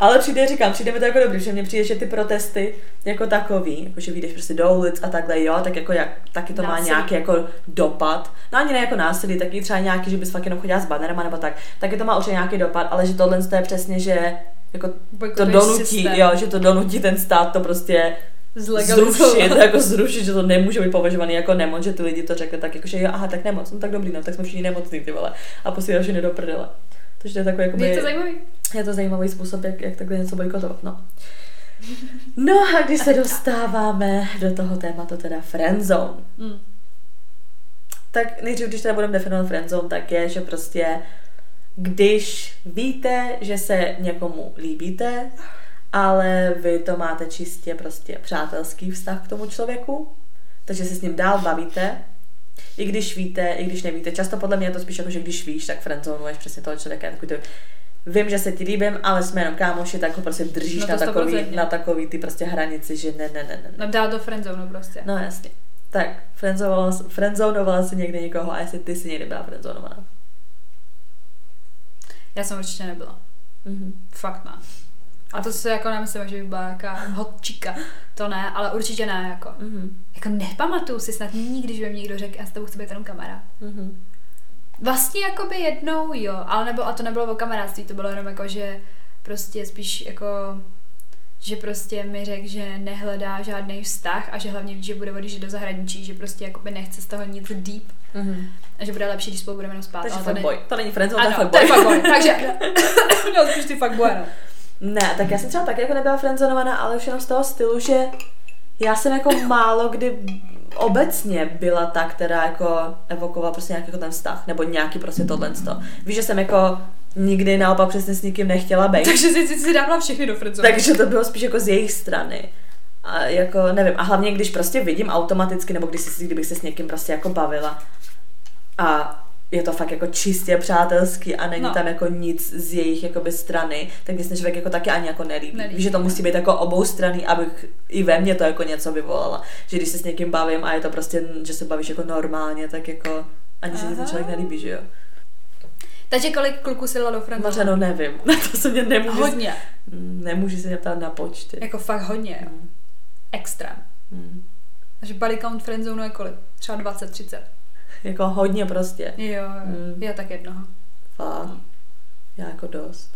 Ale přijde, říkám, přijde mi to jako dobrý, že mně přijde, že ty protesty jako takový, jako že vyjdeš prostě do ulic a takhle, jo, tak jako jak, taky to má Násilí. nějaký jako dopad. No ani ne jako násilí, taky třeba nějaký, že bys fakt jenom chodila s banerama nebo tak, taky to má určitě nějaký dopad, ale že tohle je přesně, že jako to donutí, systém. jo, že to donutí ten stát to prostě zrušit, jako zrušit, že to nemůže být považovaný jako nemoc, že ty lidi to řekli tak jako, že jo, aha, tak nemoc, no tak dobrý, no, tak jsme všichni nemocní, ty vole, a posílají všechny do prdele. Takže to je takový, jakoby, Je to zajímavý? Je to zajímavý způsob, jak, jak takhle něco bojkotovat, no. No a když se dostáváme do toho tématu teda friendzone, Mm. tak nejdřív, když teda budeme definovat friendzone, tak je, že prostě když víte, že se někomu líbíte, ale vy to máte čistě prostě přátelský vztah k tomu člověku, takže se s ním dál bavíte, i když víte, i když nevíte. Často podle mě je to spíš jako, že když víš, tak friendzonuješ přesně toho člověka. Takový to, vím, že se ti líbím, ale jsme jenom kámoši, tak ho prostě držíš No na, takový, 100%. na takový ty prostě hranici, že ne, ne, ne, ne. No dá do friendzone prostě. No jasně. Tak, friendzonovala, friendzonovala jsi někdy někoho a jestli ty jsi někdy byla friendzonovaná. Já jsem určitě nebyla. Mhm. Fakt ne. A to se jako nemyslím, že bych byla jaká hotčika. To ne, ale určitě ne, jako. Mhm. Jako nepamatuju si snad nikdy, že by mi někdo řekl, já s tebou chci být jenom kamarád. Mhm. Vlastně jakoby jednou jo, ale nebo, a to nebylo o kamarádství, to bylo jenom jako, že prostě spíš jako že prostě mi řekl, že nehledá žádný vztah a že hlavně ví, že bude odjíždět do zahraničí, že prostě jakoby nechce z toho nic deep Mhm. a že bude lepší, když spolu budeme jenom spát. Takže ale to ne-. To není friendzone, to je Ano, to je fuckboy. fuckboy. Takže, no spíš ty fuckboy, no. Ne, tak já jsem třeba taky jako nebyla friendzonovaná, ale už jenom z toho stylu, že já jsem jako málo kdy obecně byla ta, která jako evokovala prostě nějaký jako ten vztah, nebo nějaký prostě tohle. Víš, že jsem jako nikdy naopak přesně s nikým nechtěla být. Takže jsi, jsi, jsi dávala všechny do friendzone. Takže to bylo spíš jako z jejich strany. A jako, nevím, a hlavně když prostě vidím automaticky, nebo když si, kdybych se s někým prostě jako bavila a je to fakt jako čistě přátelský a není No. no. tam jako nic z jejich jakoby strany, tak mě se člověk jako taky ani jako nelíbí. Nelíbí, Víš, že to ne. musí být jako obou strany, abych i ve mně to jako něco vyvolala. Že když se s někým bavím a je to prostě, že se bavíš jako normálně, tak jako ani se ti ten Aha. člověk nelíbí, že jo. Takže kolik kluků si dala do friendzone? Mařeno, nevím. Na to se mě nemůže, Hodně. nemůže se mě ptát na počty. Jako fakt hodně, jo. Mm. Extrém. Mm. Takže body count friendzone je kolik? Třeba 20, 30. Jako hodně prostě. Jo. Mm. Já tak jednoho. Fakt. Já jako dost.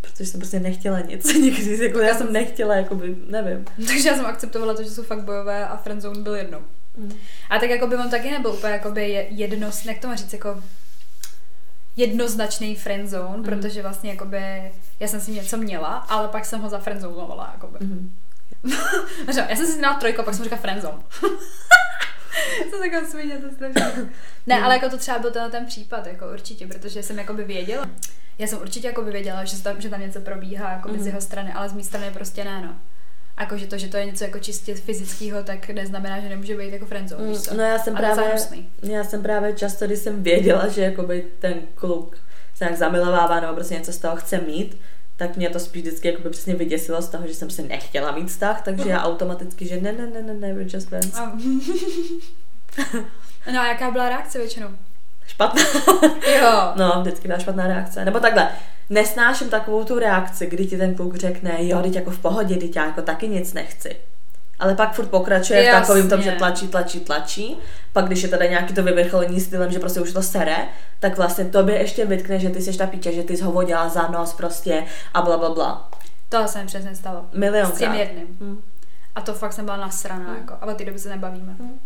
Protože jsem prostě nechtěla nic. Nikdy, jako já jsem nechtěla, jakoby, nevím. Takže já jsem akceptovala to, že jsou fakt bojové a friendzone byl jednou. Mm. A tak jako by on taky nebyl úplně jakoby je- jednos, jak to má říct, jako jednoznačný friendzone, Mhm. protože vlastně jakoby já jsem si něco měla, ale pak jsem ho za friendzonovala, jakoby. Takže já jsem si měla trojku, pak jsem říkala friendzone. to taková svině, to strašně. Ne, ale jako to třeba byl ten, ten případ, jako určitě, protože jsem jakoby věděla, já jsem určitě jakoby věděla, že tam, že tam něco probíhá jako Mhm. z jeho strany, ale z mé strany prostě ne, no. Jako, že to, že to je něco jako čistě fyzického, tak neznamená, že nemůže být jako friendzone, co? No já jsem A právě, hnusný. já jsem právě často, když jsem věděla, že jakoby ten kluk se nějak zamilovává nebo prostě něco z toho chce mít, tak mě to spíš vždycky jakoby přesně vyděsilo z toho, že jsem se nechtěla mít vztah, takže já automaticky, že ne, ne, ne, ne, ne, we're just friends. A... no a jaká byla reakce většinou? Špatná. Jo. No, vždycky byla špatná reakce. Nebo takhle, nesnáším takovou tu reakci, kdy ti ten kluk řekne, jo, teď jako v pohodě, teď já jako taky nic nechci. Ale pak furt pokračuje v Jasně. takovým tom, že tlačí, tlačí, tlačí. Pak když je tady nějaký to vyvrcholení stylem, že prostě už to sere, tak vlastně tobě ještě vytkne, že ty jsi ta píče, že ty jsi ho vodila za nos prostě a bla, bla, bla. To se mi přesně stalo. S tím jedným. Hm. A to fakt jsem byla nasraná, Hmm. jako. A od té doby se nebavíme. Hmm.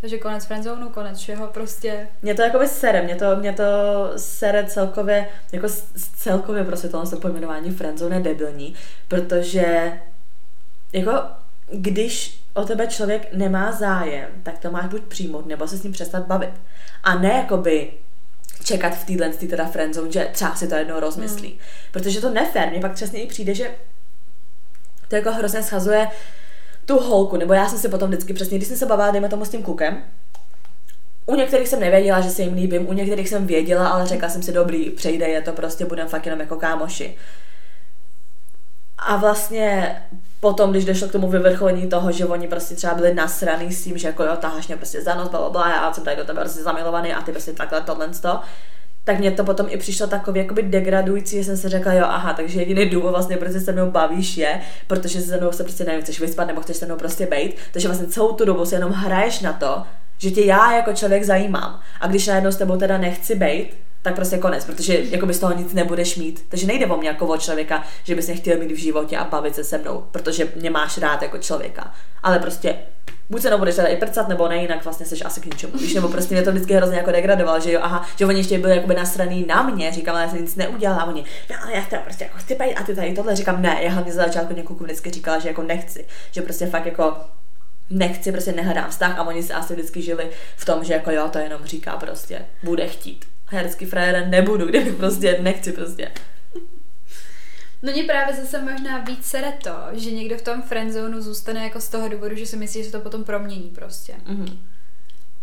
Takže konec friendzone, konec všeho, prostě. Mě to jakoby sere, mě to, mě to sere celkově, jako celkově prostě tohle to pojmenování friendzone je debilní, protože jako když o tebe člověk nemá zájem, tak to máš buď přijmout, nebo se s ním přestat bavit. A ne jakoby čekat v téhle tý teda friendzone, že třeba si to jednou rozmyslí. Hmm. Protože to nefér, mně pak přesně i přijde, že to jako hrozně schazuje tu holku, nebo já jsem si potom vždycky přesně, když jsem se bavila, dejme tomu s tím klukem, u některých jsem nevěděla, že se jim líbím, u některých jsem věděla, ale řekla jsem si, dobrý, přejde je to, prostě budeme fakt jenom jako kámoši. A vlastně potom, když došlo k tomu vyvrcholení toho, že oni prostě třeba byli nasraný s tím, že jako jo, taháš mě prostě za nos, bla, bla, bla, já jsem tady do tebe prostě zamilovaný a ty prostě takhle tohle to, tak mě to potom i přišlo takový jakoby degradující, že jsem si řekla, jo, aha, takže jediný důvod vlastně, proč se se mnou bavíš je, protože se mnou se prostě nevím, chceš vyspat nebo chceš se mnou prostě bejt, takže vlastně celou tu dobu si jenom hraješ na to, že tě já jako člověk zajímám. A když najednou s tebou teda nechci bejt, tak prostě konec, protože jako by z toho nic nebudeš mít. Takže nejde o mě jako o člověka, že bys mě chtěl mít v životě a bavit se se mnou, protože mě máš rád jako člověka. Ale prostě buď se nebudeš teda i prcat, nebo ne, jinak vlastně jsi asi k ničemu. Víš, nebo prostě mě to vždycky hrozně jako degradoval, že jo, aha, že oni ještě byli jakoby nasraný na mě, říkám, ale já jsem nic neudělala, oni, no ale já teda prostě jako chci a ty tady tohle, říkám, ne, já hlavně za začátku někomu vždycky říkala, že jako nechci, že prostě fakt jako nechci, prostě nehledám vztah a oni se asi vždycky žili v tom, že jako jo, to jenom říká prostě, bude chtít. A já vždycky frajera nebudu, kdyby prostě nechci prostě. No mě právě zase možná víc sere to, že někdo v tom friendzonu zůstane jako z toho důvodu, že si myslí, že se to potom promění prostě. Mhm.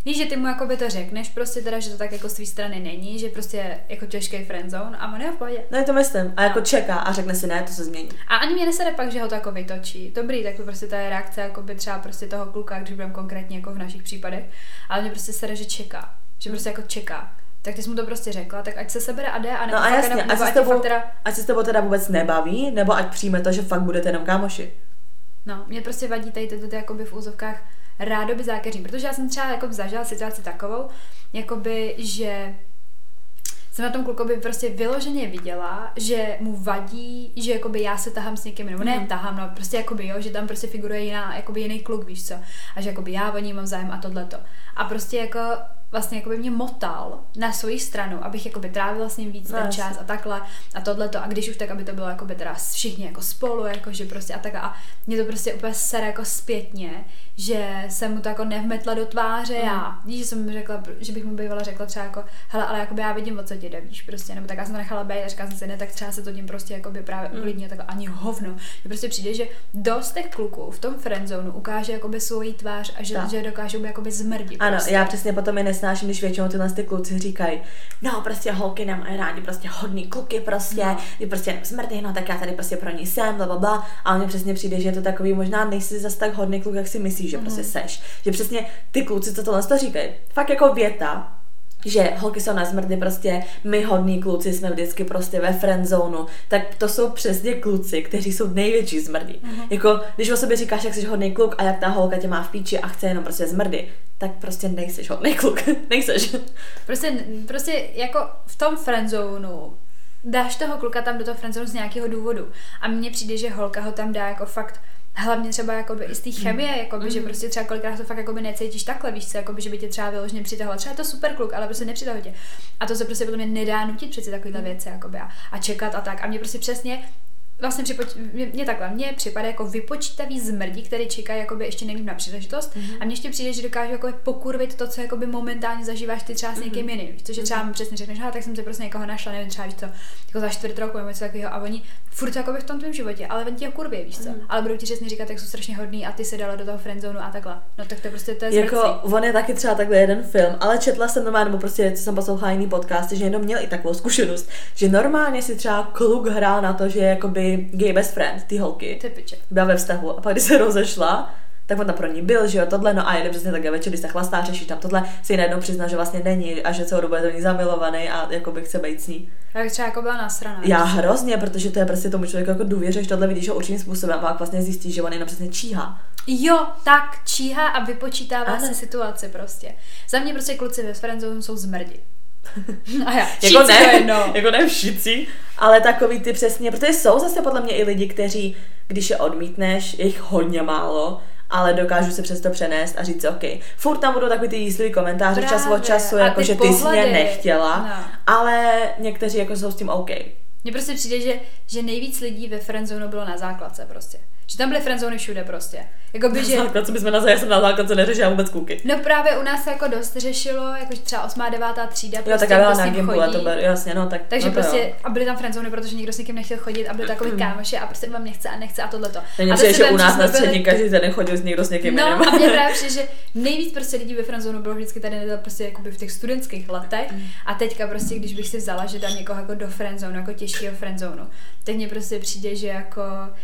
Víš, že ty mu jakoby to řekneš prostě teda, že to tak jako z tvý strany není, že prostě je jako těžký friendzone a on je v pohodě. No je to myslím. A jako čeká a řekne si ne, to se změní. A ani mě nesere pak, že ho to jako vytočí. Dobrý, tak to prostě ta je reakce jako by třeba prostě toho kluka, když budeme konkrétně jako v našich případech, ale mě prostě sere, že čeká. Že prostě jako čeká. Tak ty jsi mu to prostě řekla, tak ať se sebere a jde, a nebo No a fakt jasně, ať nebo se, s ať je tebou, teda, ať se s tebou teda vůbec nebaví, nebo ať přijme to, že fakt budete jenom kámoši. No, mě prostě vadí tady tyto ty jakoby v úzovkách rádoby zákeřní, protože já jsem třeba jako zažila situaci takovou, jakoby, že jsem na tom klukovi prostě vyloženě viděla, že mu vadí, že jakoby já se tahám s někým, nebo ne Mhm. tahám, no prostě jakoby jo, že tam prostě figuruje jiná, jakoby jiný kluk, víš co, a že jakoby já o ní mám zájem a tohleto. A prostě jako vlastně jakoby mě motal na svoji stranu, abych jakoby trávila s ním víc No, ten jasně. čas a takhle a tohleto a když už tak, aby to bylo jakoby teda všichni jako spolu, jakože prostě a tak a mě to prostě úplně sere jako zpětně, že jsem mu to jako nevmetla do tváře Mm. já. Víš, že jsem mu řekla, že bych mu bývala řekla třeba jako, hele, ale jakoby já vidím, o co ti jde, víš, prostě, nebo tak já jsem to nechala být a říkala jsem si, ne, tak třeba se to tím prostě jakoby právě Mm. uklidní, tak ani hovno. Že prostě přijde, že dost těch kluků v tom friendzonu ukáže jakoby svoji tvář a že, Tak. že dokážou jakoby zmrdit. Ano, prostě. já přesně potom je nesnáším, když většinou tyhle ty kluci říkají, no prostě holky nemají rádi, prostě hodný kluky prostě, No. je prostě smrtý, no tak já tady prostě pro ní jsem, bla, bla, bla. A mně přesně přijde, že je to takový, možná nejsi zas tak hodný kluk, jak si myslíš, že prostě seš. Že přesně ty kluci, co tohle to říkají, fakt jako věta, že holky jsou na zmrdy prostě, my hodní kluci jsme vždycky prostě ve friendzonu, tak to jsou přesně kluci, kteří jsou největší zmrdy. Jako, když o sobě říkáš, jak jsi hodný kluk a jak ta holka tě má v píči a chce jenom prostě zmrdy, tak prostě nejseš hodný kluk, nejseš. Prostě, prostě jako v tom friendzonu dáš toho kluka tam do toho friendzonu z nějakého důvodu. A mně přijde, že holka ho tam dá jako fakt Hlavně třeba jakoby i z té chemie, jakoby, že prostě třeba kolikrát to fakt jakoby necítíš takhle, víš co, jakoby, že by tě třeba vyloženě přitahoval. Třeba je to super kluk, ale prostě nepřitahuje tě. A to se prostě podle mě nedá nutit přeci takovýhle věci jakoby, a, a, čekat a tak. A mě prostě přesně vlastně připoč... mě, mě takhle, mně připadá jako vypočítavý zmrdí, který čekají jakoby ještě nevím na příležitost mm-hmm. a mně ještě přijde, že dokážu jako pokurvit to, co jakoby momentálně zažíváš ty třeba s někým jiným. Víš, což je třeba mm-hmm. přesně řekneš, tak jsem si prostě někoho našla, nevím, třeba víš co, jako za čtvrt roku nebo něco takového a oni furt jakoby v tom tvém životě, ale oni tě kurvě, víš co, mm-hmm. ale budou ti přesně říkat, jak jsou strašně hodný a ty se dala do toho friendzonu a takhle. No tak to prostě to je Jako, zmrcí. on je taky třeba takhle jeden film, ale četla jsem normálně, nebo prostě, co jsem poslouchala jiný podcast, že jenom měl i takovou zkušenost, že normálně si třeba kluk hrál na to, že je gay best friend, ty holky. Ty piče. byla ve vztahu a pak když se rozešla, tak on tam pro ní byl, že jo, tohle, no a jde přesně takhle večer, když se chlastá, řeší tam tohle, si najednou přizná, že vlastně není a že celou dobu je do ní zamilovaný a jako by chce být s ní. Tak třeba jako byla nasraná. Já hrozně, protože to je prostě tomu člověku jako důvěřuješ, tohle vidíš ho určitým způsobem a pak vlastně zjistíš, že on jenom přesně číhá. Jo, tak číhá a vypočítává Ano. si situaci prostě. Za mě prostě kluci ve friendzone jsou zmrdi. A já, Jako ne, jedno. jako ne všichni, ale takový ty přesně, protože jsou zase podle mě i lidi, kteří, když je odmítneš, je jich hodně málo, ale dokážu se přesto přenést a říct, OK, furt tam budou takový ty jízlivý komentáře Právě. čas od času, jako ty že ty jsi mě nechtěla, No. ale někteří jako jsou s tím OK. Mně prostě přijde, že, že nejvíc lidí ve friendzone bylo na základce prostě. Že tam byly friendzony všude prostě. Jakoby, že... Základce bychom na, já jsem na základce neřešila vůbec kůky. No právě u nás se jako dost řešilo, jakože třeba 8. 9. třída, Jo, prostě tak já byla s na a to bylo, jasně, no tak Takže no prostě, jo. a byly tam friendzony, protože nikdo s nikým nechtěl chodit a byly takový kámoši a prostě vám nechce a nechce a tohleto. Není a to přijde, že u nás na byli- střední každý den chodil s někdo s někým No jiným. a mě právě přijde, že nejvíc prostě lidí ve friendzone bylo vždycky tady prostě jakoby v těch studentských letech Mm. a teďka prostě, když bych si vzala, že dám někoho jako do friendzone, jako těžkého friendzone, tak mně prostě přijde, že jako,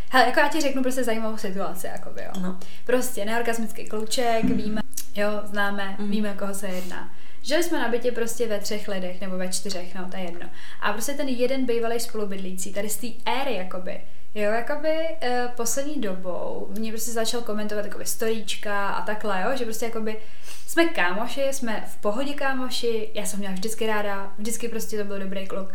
hele, jako já ti řeknu prostě zajímavou situaci, jakoby, jo. No. Prostě neorgasmický klouček, víme, jo, známe, Mhm. víme, koho se jedná. Žili jsme na bytě prostě ve třech lidech, nebo ve čtyřech, no, to je jedno. A prostě ten jeden bývalý spolubydlící, tady z té éry, jakoby, Jo, jakoby uh, poslední dobou mě prostě začal komentovat jakoby storíčka a takhle, jo, že prostě jakoby jsme kámoši, jsme v pohodě kámoši, já jsem měla vždycky ráda, vždycky prostě to byl dobrý kluk.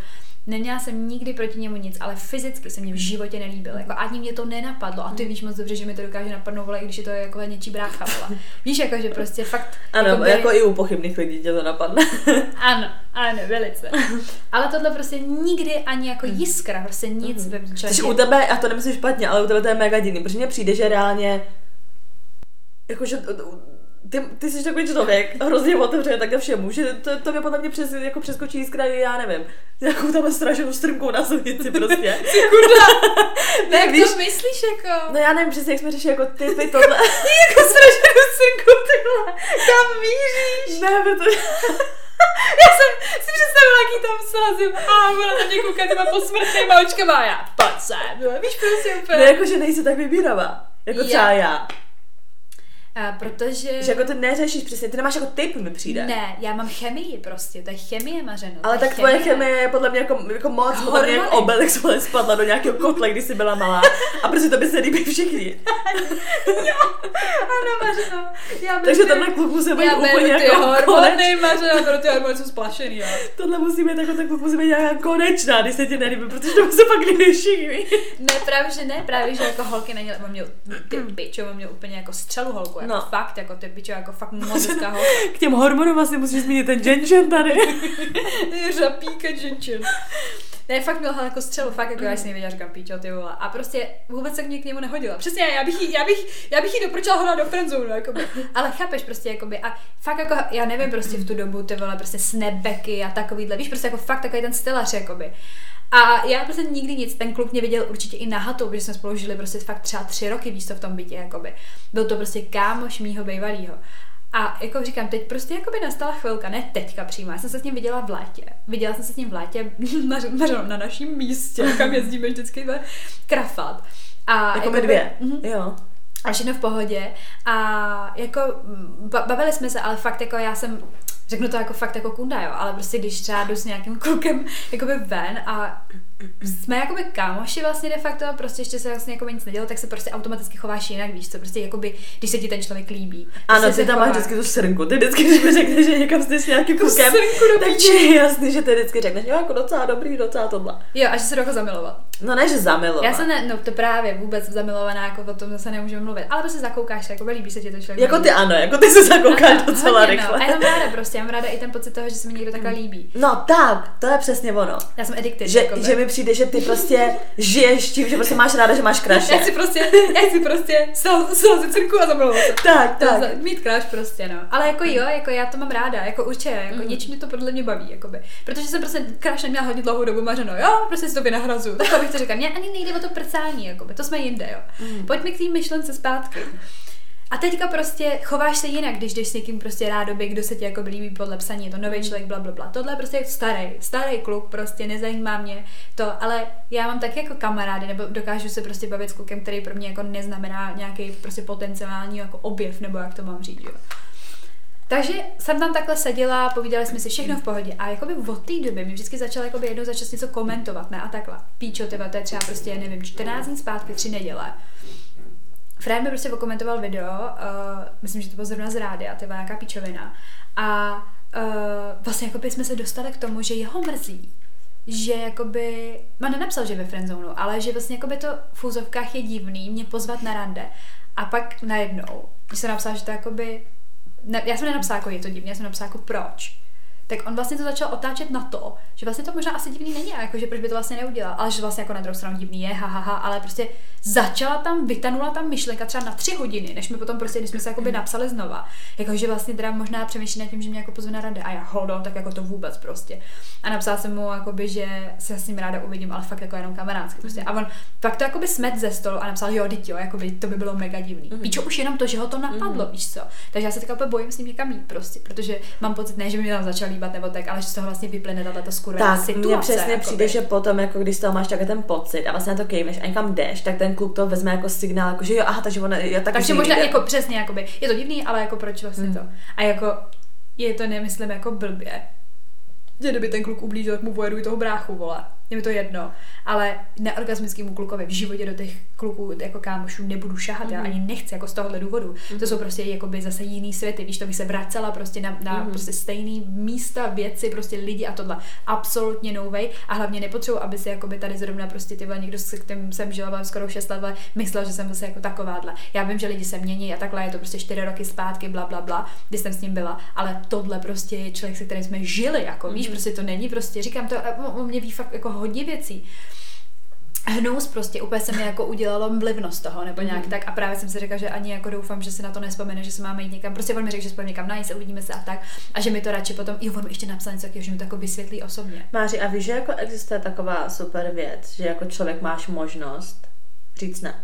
Neměla jsem nikdy proti němu nic, ale fyzicky se mě v životě nelíbil. Jako ani mě to nenapadlo. A ty víš moc dobře, že mi to dokáže napadnout, vole, i když je to jako něčí brácha, vole. Víš, jako, že prostě fakt... Ano, jakoby- jako i u pochybných lidí tě to napadne. ano, ano, velice. Ale tohle prostě nikdy ani jako jiskra, prostě nic ve Což člověku. u tebe, a to nemyslím špatně, ale u tebe to je mega divný, protože mně přijde, že reálně jakože ty, ty jsi takový člověk, hrozně otevřený takhle všemu, že to, to mě podle mě přes, jako přeskočí jiskra, já nevím, nějakou tam strašnou strmkou na silnici prostě. Ne, jak víš- to myslíš jako? No já nevím přesně, jak jsme řešili jako typy tohle. jako strašnou synku, ty vole. Kam míříš? ne, protože... Já jsem si představila, jaký tam srazím. A ona na mě kouká těma posmrtnýma očkama a já, pojď sem. Víš, prostě úplně. Ne, jako, že nejsi tak vybíravá. Jako Já. třeba já. A protože... Že jako ty neřešíš přesně, ty nemáš jako typ, mi přijde. Ne, já mám chemii prostě, to je chemie mařeno. Ale to tak tvoje chemie je podle mě jako, jako moc, podle mě jako Hormony. Obelix spadla do nějakého kotle, když jsi byla malá. A prostě to by se líbí všichni. Ano, mařeno. Já Takže beru- tenhle kluk musí být úplně jako hormony, mařeno, pro ty hormony jsou splašený, jo. Tohle musí být jako kluk musí být nějaká konečná, když se ti nelíbí, protože to se pak líbí všichni. Ne, právě, že ne, právě, že jako holky není, on měl, ty pičo, on měl úplně jako střelu holku, jako No. fakt, jako ty pičo, jako fakt moc hezká. K těm hormonům asi musíš zmínit ten Jenchen tady. Řapíka dženčen. Ne, fakt měl jako střelu, fakt jako já si nevěděla, říkám píčo, ty vole. A prostě vůbec se k mě k němu nehodila. Přesně, já bych jí, já bych, já bych jí doporučila hodit do friendzone, jakoby. Ale chápeš prostě, jakoby, a fakt jako, já nevím prostě v tu dobu, ty vole, prostě snapbacky a takovýhle, víš, prostě jako fakt takový ten stylař, jakoby. A já prostě nikdy nic, ten kluk mě viděl určitě i na hatu, protože jsme spolu žili prostě fakt třeba tři roky víc v tom bytě, jakoby. Byl to prostě kámoš mýho bývalýho. A jako říkám, teď prostě jako by nastala chvilka, ne teďka přímo, já jsem se s ním viděla v létě. Viděla jsem se s ním v létě na, na, na našem místě, kam jezdíme vždycky ve krafat. A Jako my jakoby- dvě. Mhm. Jo. a všechno v pohodě. A jako mm, ba- bavili jsme se, ale fakt jako já jsem, řeknu to jako fakt jako kunda, jo, ale prostě když třeba jdu s nějakým klukem jakoby ven a jsme jakoby kámoši vlastně de facto, prostě ještě se vlastně jako nic nedělo, tak se prostě automaticky chováš jinak, víš co, prostě jakoby, když se ti ten člověk líbí. Ano, prostě ty se tam máš vždycky tu srnku. Ty vždycky, když mi řekneš, že někam jsi s nějakým klukem, do tak je jasný, že ty vždycky řekneš, jo, jako docela dobrý, docela tohle. Jo, a že se do jako zamilovat. No ne, že zamilovat. Já jsem ne, no to právě vůbec zamilovaná, jako o tom zase nemůžeme mluvit, ale prostě zakoukáš se, jako líbí se ti to člověk. Jako ty ano, jako ty se zakoukáš Ano, docela hodně, rychle. No. A já mám ráda prostě, já mám ráda i ten pocit toho, že se mi někdo takhle líbí. No tak, to je přesně ono. Já jsem addicted. Že, jakoby. že mi přijde, že ty prostě žiješ tím, že prostě máš ráda, že máš kraše. Já chci prostě, já chci prostě srazit cirku a zamilovat se. Tak, tak. za- Mít kráš prostě, no. Ale jako jo, jako já to mám ráda, jako určitě, jako mm. něčím mě to podle mě baví, jakoby. Protože jsem prostě kráš neměla hodně dlouhou dobu mařeno, jo, prostě si to vynahrazu. Tak bych to říkala, mě ani nejde o to prcání, jakoby, to jsme jinde, jo. Mm. Pojďme k té myšlence zpátky. A teďka prostě chováš se jinak, když jdeš s někým prostě rádoby, kdo se ti jako líbí podle psaní, je to nový člověk, bla, bla, bla. Tohle je prostě starý, starý kluk, prostě nezajímá mě to, ale já mám taky jako kamarády, nebo dokážu se prostě bavit s klukem, který pro mě jako neznamená nějaký prostě potenciální jako objev, nebo jak to mám říct, jo. Takže jsem tam takhle seděla, povídali jsme si všechno v pohodě a jakoby od té doby mi vždycky začala jakoby jednou za čas něco komentovat, ne a takhle. Píčo, tyva, to je třeba prostě, nevím, 14 dní zpátky, tři neděle. Fred mi prostě okomentoval video, uh, myslím, že to bylo zrovna z rádia, to byla nějaká píčovina. A uh, vlastně jakoby jsme se dostali k tomu, že jeho mrzí, že jakoby, man nenapsal, že ve friendzonu, ale že vlastně jakoby to v úzovkách je divný mě pozvat na rande. A pak najednou, když jsem napsala, že to jakoby, ne, já jsem nenapsala jako je to divně, já jsem napsala jako proč tak on vlastně to začal otáčet na to, že vlastně to možná asi divný není, a jako, že proč by to vlastně neudělal, ale že vlastně jako na druhou stranu divný je, ha, ha, ha, ale prostě začala tam, vytanula tam myšlenka třeba na tři hodiny, než mi potom prostě, když jsme se jakoby napsali znova, jako že vlastně teda možná přemýšlí nad tím, že mě jako pozve na rande a já hold on, tak jako to vůbec prostě. A napsala jsem mu, jakoby, že se s ním ráda uvidím, ale fakt jako jenom kamarádsky prostě. A on fakt to jakoby smet ze stolu a napsal, jo, teď jo, jakoby, to by bylo mega divný. Mm-hmm. Píčo už jenom to, že ho to napadlo, mm-hmm. víš co. Takže já se tak bojím s ním někam jít prostě, protože mám pocit, ne, že by mě tam začal líbat nebo tak, ale že z toho vlastně vyplyne tato skurvená tak, situace. mně přesně jakoby. přijde, že potom, jako když z toho máš takhle ten pocit a vlastně na to kejmeš a někam jdeš, tak ten kluk to vezme jako signál, jako že jo, aha, takže ona, já tak Takže možná jako přesně, jakoby, je to divný, ale jako proč vlastně Hmm. to. A jako je to nemyslím jako blbě. Že kdyby ten kluk ublížil, tak mu pojedu i toho bráchu, vole. Je mi to jedno. Ale neorgasmickému klukovi v životě do těch kluků jako kámošů nebudu šahat, já Mhm. ani nechci jako z tohohle důvodu. To jsou prostě jakoby zase jiný světy, víš, to bych se vracela prostě na, na Mhm. prostě stejný místa, věci, prostě lidi a tohle. Absolutně novej a hlavně nepotřebuji, aby si jakoby tady zrovna prostě ty vole, někdo, s kterým jsem žila vole, skoro 6 let, myslel, že jsem zase jako takováhle. Já vím, že lidi se mění a takhle je to prostě 4 roky zpátky, bla, bla, bla, když jsem s ním byla, ale tohle prostě je člověk, se kterým jsme žili, jako víš, prostě to není prostě, říkám to, a o- o mě ví fakt jako hodně věcí hnus prostě, úplně se mi jako udělalo mlivnost toho, nebo nějak Mhm. tak a právě jsem si řekla, že ani jako doufám, že si na to nespomene, že se máme jít někam, prostě on mi řekl, že spolu někam najít, uvidíme se a tak a že mi to radši potom, jo, on mi ještě napsal něco že mi to jako vysvětlí osobně. Máři, a víš, že jako existuje taková super věc, že jako člověk máš možnost říct ne.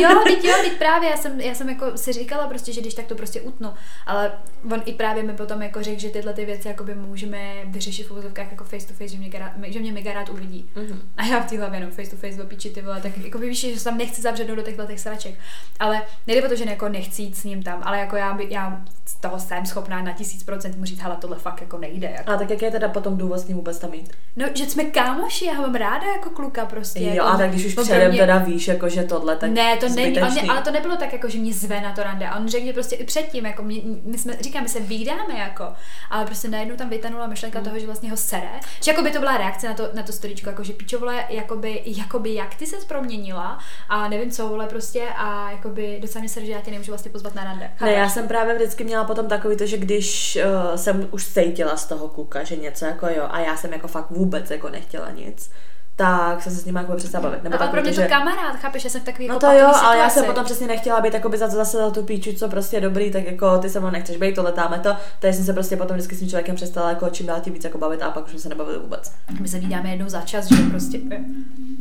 Jo, teď jo, teď právě, já jsem, já jsem jako si říkala prostě, že když tak to prostě utnu, ale on i právě mi potom jako řekl, že tyhle ty věci jakoby můžeme vyřešit v uvozovkách jako face to face, že mě, gará, že mě mega rád uvidí. Mhm. A já v té hlavě jenom face to face opíči ty vole, tak jako víš, že se tam nechci zavřenout do těchto těch sraček. Ale nejde o to, že jako nechci jít s ním tam, ale jako já, by, já z toho jsem schopná na tisíc procent mu říct, hele, tohle fakt jako nejde. Jako. A tak jak je teda potom důvod s ním vůbec tam jít? No, že jsme kámoši, já ho mám ráda jako kluka prostě. Jo, jako, a tak když už předem mě- teda víš, jako že tohle, tak ne, to není, on zbytečný. ale to nebylo tak, jako, že mě zve na to rande. On řekl mě prostě i předtím, jako mě, my jsme, říkám, my se výdáme, jako, ale prostě najednou tam vytanula myšlenka toho, že vlastně ho sere. Že jako by to byla reakce na to, na to storičko, jako že pičo, vole, jakoby, jakoby, jak ty se proměnila a nevím co, vole, prostě a jakoby docela mě sere, že já tě nemůžu vlastně pozvat na rande. Ne, Chápeš? já jsem právě vždycky měla potom takový to, že když uh, jsem už cítila z toho kluka, že něco jako jo, a já jsem jako fakt vůbec jako nechtěla nic, tak jsem se s ním jako přestala bavit. Nebo No, ale tak, pro mě protože... to kamarád, chápeš, já jsem v takový No jako to jo, patový ale já jsem situaci. potom přesně nechtěla být jakoby za, zase za tu píču, co prostě je dobrý, tak jako ty se mnou nechceš být, tohle táme to, takže jsem se prostě potom vždycky s tím člověkem přestala jako čím dál tím víc jako bavit a pak už jsme se nebavili vůbec. My se vídáme jednou za čas, že prostě,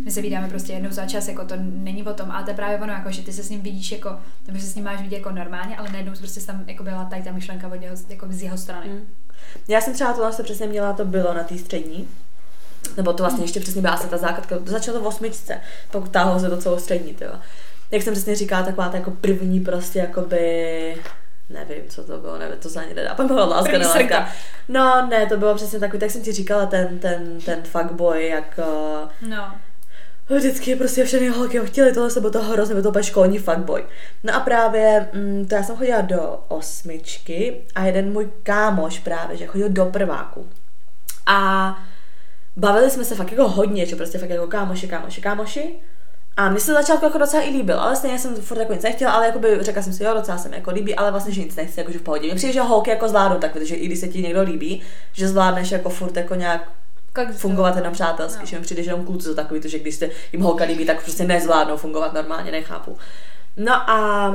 my se vídáme prostě jednou za čas, jako to není o tom, ale to je právě ono, jako, že ty se s ním vidíš jako, nebo že se s ním máš vidět jako normálně, ale najednou prostě tam jako byla tady ta myšlenka od něho, jako z jeho strany. Mm. Já jsem třeba tohle se přesně měla, to bylo na té střední, nebo to vlastně ještě přesně byla asi ta základka, to začalo v osmičce, pak táhlo se to celou střední, tyjo. Jak jsem přesně říkala, taková ta jako první prostě jakoby, nevím, co to bylo, nevím, to se ani nedá pamatovat, láska, První neláska. srnka. No, ne, to bylo přesně takový, tak jsem ti říkala, ten, ten, ten fuckboy, jak uh, No. Vždycky prostě všechny holky ho chtěli, tohle se bylo to hrozně, byl to úplně školní fuckboy. No a právě, mm, to já jsem chodila do osmičky a jeden můj kámoš právě, že chodil do prváku. A bavili jsme se fakt jako hodně, že prostě fakt jako kámoši, kámoši, kámoši. A mně se začátku jako docela i líbil, ale stejně jsem furt jako nic nechtěla, ale jakoby řekla jsem si, jo, docela se mi jako líbí, ale vlastně, že nic nechci, jakože v pohodě. Mně přijde, že holky jako zvládnou tak, protože i když se ti někdo líbí, že zvládneš jako furt jako nějak Jak fungovat jenom přátelsky, No. že mi přijde, že jenom kluci jsou takový, to, že když se jim holka líbí, tak prostě nezvládnou fungovat normálně, nechápu. No a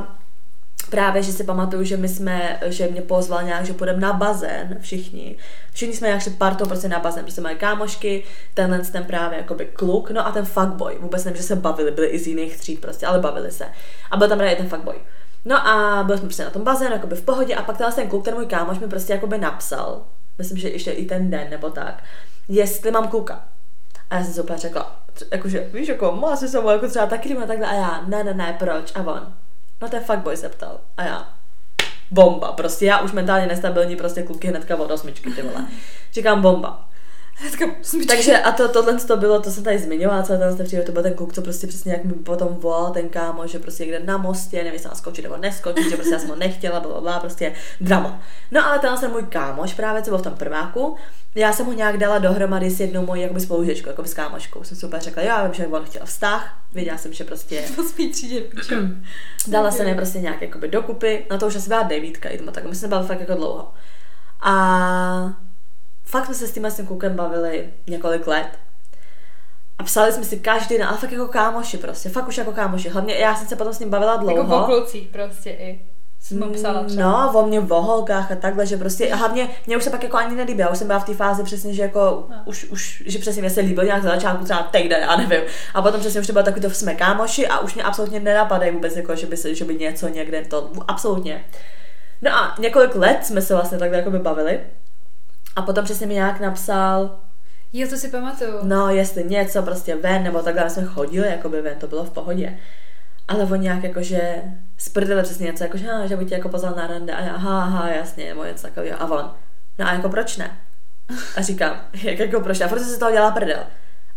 právě, že si pamatuju, že my jsme, že mě pozval nějak, že půjdeme na bazén, všichni. Všichni jsme nějak partou prostě na bazén, prostě moje kámošky, tenhle ten právě jakoby kluk, no a ten fuckboy. Vůbec nevím, že se bavili, byli i z jiných tříd prostě, ale bavili se. A byl tam právě ten fuckboy. No a byli jsme prostě na tom bazénu, jakoby v pohodě a pak tenhle ten kluk, ten můj kámoš mi prostě jakoby napsal, myslím, že ještě i ten den nebo tak, jestli mám kluka. A já jsem si úplně řekla, jakože, víš, jako, má si se jako třeba taky a takhle, a já, ne, ne, ne, proč, a on, no ten fuckboy se ptal, a já, bomba, prostě já už mentálně nestabilní, prostě kluky hnedka od osmičky, ty vole. Říkám bomba. Takže a to, tohle to bylo, to jsem tady zmiňovala, celé tenhle příběh, to byl ten kluk, co prostě přesně jak mi potom volal ten kámo, že prostě někde na mostě, nevím, jestli skočit nebo neskočit, že prostě já jsem ho nechtěla, bla, bla, prostě drama. No ale tenhle jsem můj kámoš právě, co byl v tom prváku, já jsem ho nějak dala dohromady s jednou mojí jakoby spolužečkou, jakoby s kámoškou. Jsem si úplně řekla, jo, já vím, že on chtěl vztah, věděla jsem, že prostě třídě. Dala jsem je prostě nějak jakoby dokupy, no to už asi byla devítka, i tak my jsme se bavili fakt jako dlouho. A fakt jsme se s tím, s tím klukem bavili několik let. A psali jsme si každý den, ale fakt jako kámoši prostě, fakt už jako kámoši. Hlavně já jsem se potom s ním bavila dlouho. Jako po klucích prostě i. Jsem psala třeba. No, o mě v holkách a takhle, že prostě, a hlavně mě už se pak jako ani nelíbí, já už jsem byla v té fázi přesně, že jako, No. už, už, že přesně mě se líbil nějak za začátku třeba týden, já nevím. A potom přesně už to bylo takový to jsme kámoši a už mě absolutně nenapadají vůbec jako, že by, se, že by něco někde to, absolutně. No a několik let jsme se vlastně takhle jako by bavili. A potom přesně mi nějak napsal, Jo, to si pamatuju. no jestli něco prostě ven, nebo takhle jsme chodili jako by ven, to bylo v pohodě. Ale on nějak jakože sprdili přesně něco, jako, že, "Ah, že by tě jako pozval na rande a já, aha, aha, jasně, nebo něco takového. A on, no a jako proč ne? A říkám, jak jako proč ne? A furt se z toho dělala prdel.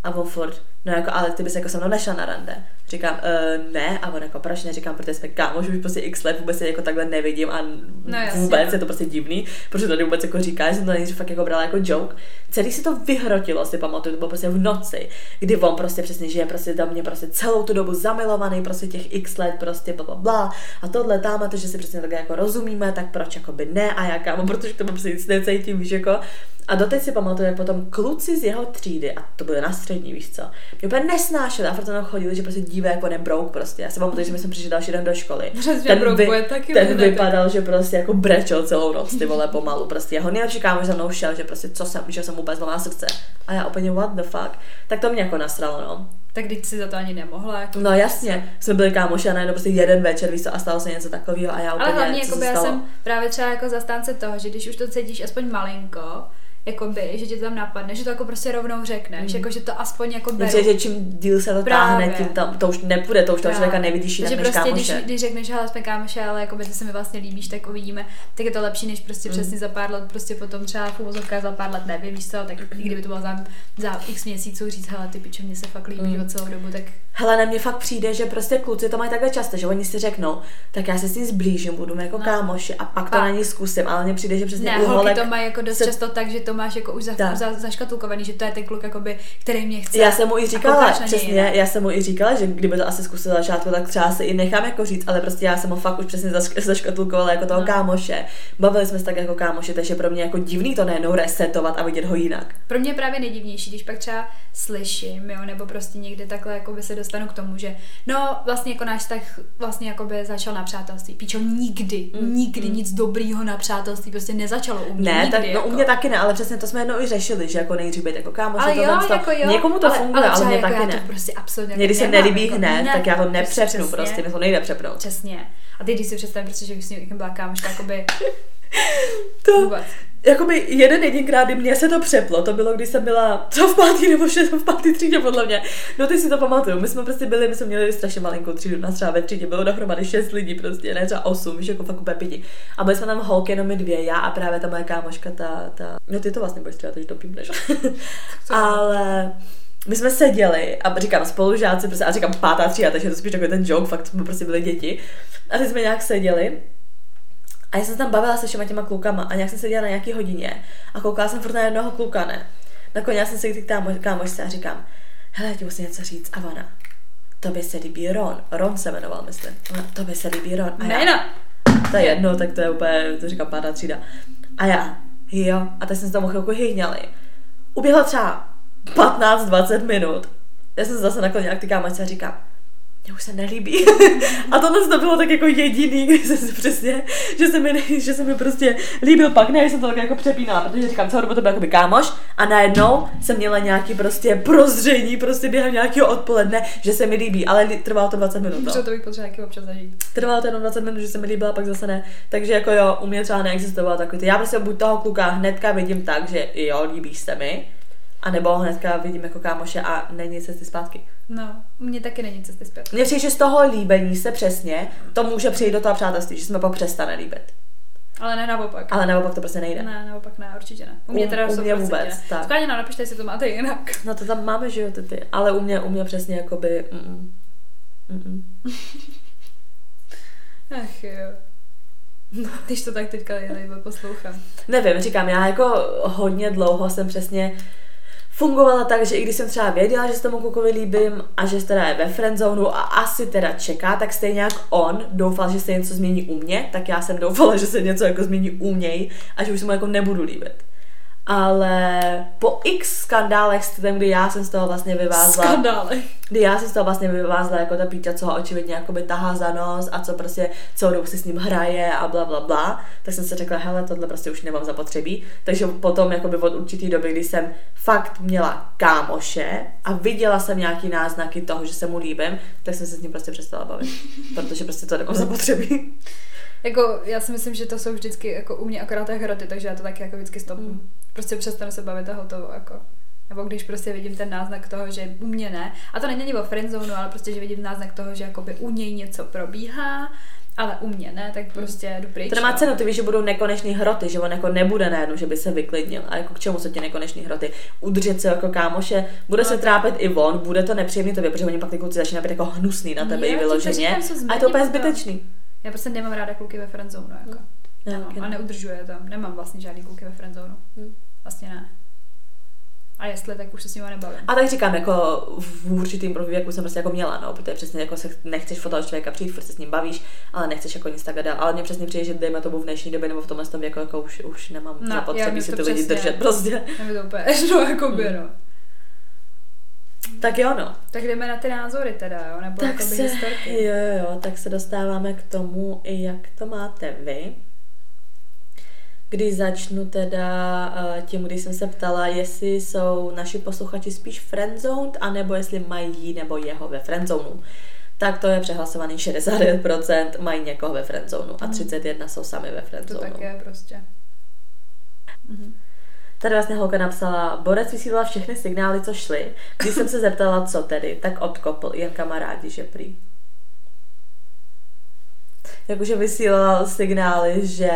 A on furt, no jako, ale ty bys jako se mnou nešla na rande. Říkám, e, ne, a on jako, proč ne? Říkám, protože jsme kámoši už prostě x let, vůbec se jako takhle nevidím a No jasně, vůbec je to prostě divný, protože to vůbec jako říká, že jsem to nejdřív fakt jako brala jako joke. Celý si to vyhrotilo, si pamatuju, to bylo prostě v noci, kdy on prostě přesně žije prostě do mě prostě celou tu dobu zamilovaný, prostě těch x let, prostě bla, bla, bla a tohle tam a to, že si přesně takhle jako rozumíme, tak proč jako by ne a já kámo, protože to prostě nic necítím, víš jako. A doteď si pamatuju, jak potom kluci z jeho třídy, a to byly na střední, víš co, mě úplně nesnášeli a furt tam chodili, že prostě dívá jako nebrouk prostě. Já si pamatuju, že my jsme přišli další den do školy. Přesně, brouk bude taky ten hned. vypadal, že prostě jako brečel celou noc, ty vole, pomalu. Prostě jeho nejlepší kámoš za mnou šel, že prostě co jsem, že jsem úplně zlomila srdce. A já úplně what the fuck. Tak to mě jako nasralo, no. Tak teď si za to ani nemohla. Jako No jasně, jsme byli kámoši a najednou prostě jeden večer, víš co, a stalo se něco takového a já úplně, Ale hlavně jako se já jsem právě třeba jako zastánce toho, že když už to cítíš aspoň malinko, jakoby, že tě to tam napadne, že to jako prostě rovnou řekneš, jako že to aspoň jako beru. přijde, že čím díl se to Právě. táhne, tím tam, to už nepůjde, to už toho člověka nevidíš jinak než prostě, když, kámoše. když řekneš, že jsme kámoše, ale jako ty se mi vlastně líbíš, tak uvidíme, tak je to lepší, než prostě Mm. přesně za pár let, prostě potom třeba v úvozovkách za pár let nevím, víš co, tak kdyby to bylo za, za x měsíců říct, hele, ty piče, mě se fakt líbí Mm. mm. celou dobu, tak Hele, na mě fakt přijde, že prostě kluci to mají takhle často, že oni si řeknou, tak já se s ním zblížím, budu jako No. kámoši a pak to A- na ní zkusím, ale mně přijde, že přesně ne, holky to mají jako dost se- často tak, že to máš jako už za, Tak. za, zaškatulkovaný, že to je ten kluk, jakoby, který mě chce. Já jsem mu i říkala, něj přesně, já jsem mu i říkala, že kdyby to asi zkusil na začátku, tak třeba si i nechám jako říct, ale prostě já jsem ho fakt už přesně zaš- zaškatulkovala jako toho No. kámoše. Bavili jsme se tak jako kámoši, takže pro mě jako divný to najednou resetovat a vidět ho jinak. Pro mě je právě nejdivnější, když pak třeba slyším, jo, nebo prostě někde takhle jakoby se dostanu k tomu, že no vlastně jako náš tak vlastně jakoby začal na přátelství. Píčo, nikdy, Mm, nikdy nic dobrýho na přátelství prostě nezačalo u mě. Ne, nikdy, tak, no jako. u mě taky ne, ale přesně to jsme jednou i řešili, že jako nejdřív být jako kámoši, ale jo, tohle to- jako jo. Někomu to ale, funguje, ale, třeba mě jako taky já ne. To prostě absolutně Mě když se nelíbí jako, hned, ne, tak já ho prostě nepřepnu přesně. prostě, mě to nejde přepnout. Přesně. A teď, když si představím, prostě, že bych s ním byla kámoška, jakoby To, vůbec. Jakoby jeden jedinkrát, kdy mě se to přeplo, to bylo, když jsem byla co v pátý nebo šest, v pátý třídě podle mě. No ty si to pamatuju, my jsme prostě byli, my jsme měli strašně malinkou třídu, nás třeba ve třídě bylo dohromady šest lidí prostě, ne třeba osm, víš, jako fakt úplně pěti. A byli jsme tam holky jenom my dvě, já a právě ta moje kámoška, ta, ta, no ty to vlastně budeš třeba, takže to pípneš. Ale my jsme seděli a říkám spolužáci, prostě, a říkám pátá třída, takže to spíš takový ten joke, fakt jsme prostě byli děti. A teď jsme nějak seděli a já jsem se tam bavila se všema těma klukama a nějak jsem seděla na nějaký hodině a koukala jsem furt na jednoho kluka, ne. Nakonec jsem se k té kámo- kámošce a říkám, hele, já ti musím něco říct a ona, tobě se líbí Ron. Ron se jmenoval, myslím. Ona, tobě se líbí Ron. A já, Ne, no. to je jedno, tak to je úplně, to říkám pátá třída. A já, jo, a teď jsme se tomu chvilku hyhňali. Uběhlo třeba 15-20 minut. Já jsem se zase naklonila k ty kámošce a říkám, mě už se nelíbí. a tohle to bylo tak jako jediný, kdy jsem si přesně, že se mi, že se mi prostě líbil pak, ne, že jsem to tak jako přepínala, protože říkám, celou dobu to byl jakoby kámoš a najednou jsem měla nějaký prostě prozření prostě během nějakého odpoledne, že se mi líbí, ale trvalo to 20 minut. Dobře, No. to bych potřeba taky občas zažít. Trvalo to jenom 20 minut, že se mi líbila, pak zase ne. Takže jako jo, u mě třeba neexistovalo takový ty. Já prostě buď toho kluka hnedka vidím tak, že jo, líbíš se mi, a nebo hnedka vidím jako kámoše a není cesty zpátky. No, u mě taky není cesty zpět. Mně přijde, že z toho líbení se přesně to může přijít do toho přátelství, že jsme pak přestane líbit. Ale ne naopak. Ale naopak to prostě nejde. Ne, naopak ne, určitě ne. U mě U- teda u mě 100% vůbec, ne. tak. Skláně nám napište, jestli to máte jinak. No to tam máme, že jo, ty, ty. Ale u mě, u mě přesně jakoby... Mm, mm. Ach jo. Když to tak teďka poslouchám. Nevím, říkám, já jako hodně dlouho jsem přesně fungovala tak, že i když jsem třeba věděla, že se tomu klukovi líbím a že teda je ve friendzonu a asi teda čeká, tak stejně jak on doufal, že se něco změní u mě, tak já jsem doufala, že se něco jako změní u něj a že už se mu jako nebudu líbit. Ale po x skandálech s tím, kdy já jsem z toho vlastně vyvázla, Skandály. kdy já jsem z toho vlastně vyvázla jako ta píča, co ho očividně jakoby tahá za nos a co prostě celou dobu si s ním hraje a bla, bla, bla, tak jsem si řekla, hele, tohle prostě už nemám zapotřebí. Takže potom jakoby od určitý doby, kdy jsem fakt měla kámoše a viděla jsem nějaký náznaky toho, že se mu líbím, tak jsem se s ním prostě přestala bavit. Protože prostě to nemám zapotřebí. Jako, já si myslím, že to jsou vždycky jako u mě akorát ty hroty, takže já to taky jako vždycky stopnu. Mm. Prostě přestanu se bavit a hotovo, jako. Nebo když prostě vidím ten náznak toho, že u mě ne. A to není ani o friendzone, ale prostě, že vidím náznak toho, že jakoby u něj něco probíhá, ale u mě ne, tak prostě jdu pryč. To nemá no. cenu, ty víš, že budou nekonečný hroty, že on jako nebude najednou, že by se vyklidnil. A jako k čemu jsou ti nekonečný hroty? Udržet se jako kámoše, bude No, se trápit i on, bude to nepříjemný tobě, protože oni pak ty kluci začínají být jako hnusný na tebe to vyloženě. říkám, se A je to úplně potom. zbytečný. Já prostě nemám ráda kluky ve friendzone, jako. Já Nemám. taky A ne. neudržuje tam. Nemám vlastně žádný kluky ve friendzone. Hm. Vlastně ne. A jestli, tak už se s nimi nebavím. A tak říkám, jako v určitým věku jsem prostě jako měla, no, protože přesně jako se nechceš fotovat člověka přijít, furt se s ním bavíš, ale nechceš jako nic tak dál. Ale mně přesně přijde, že dejme tomu v dnešní době nebo v tomhle tom věku, jako už, už nemám No, no, já zapotřebí mě si to ty lidi držet prostě. Mě to úplně jedno, jako by, no. Tak jo, no. Tak jdeme na ty názory teda, jo? Nebo Tak se, historky. jo, jo, jo, tak se dostáváme k tomu, jak to máte vy. Když začnu teda eh, tím, když jsem se ptala, jestli jsou naši posluchači spíš friendzoned, anebo jestli mají jí nebo jeho ve friendzonu. Tak to je přehlasovaný 69%, mají někoho ve friendzonu a 31 jsou sami ve To friendzonu. tak je prostě. Mhm. Tady vlastně holka napsala, Borec vysílala všechny signály, co šly. Když jsem se zeptala, co tedy, tak odkopl, jen kamarádi, že prý. Jakože vysílal signály, že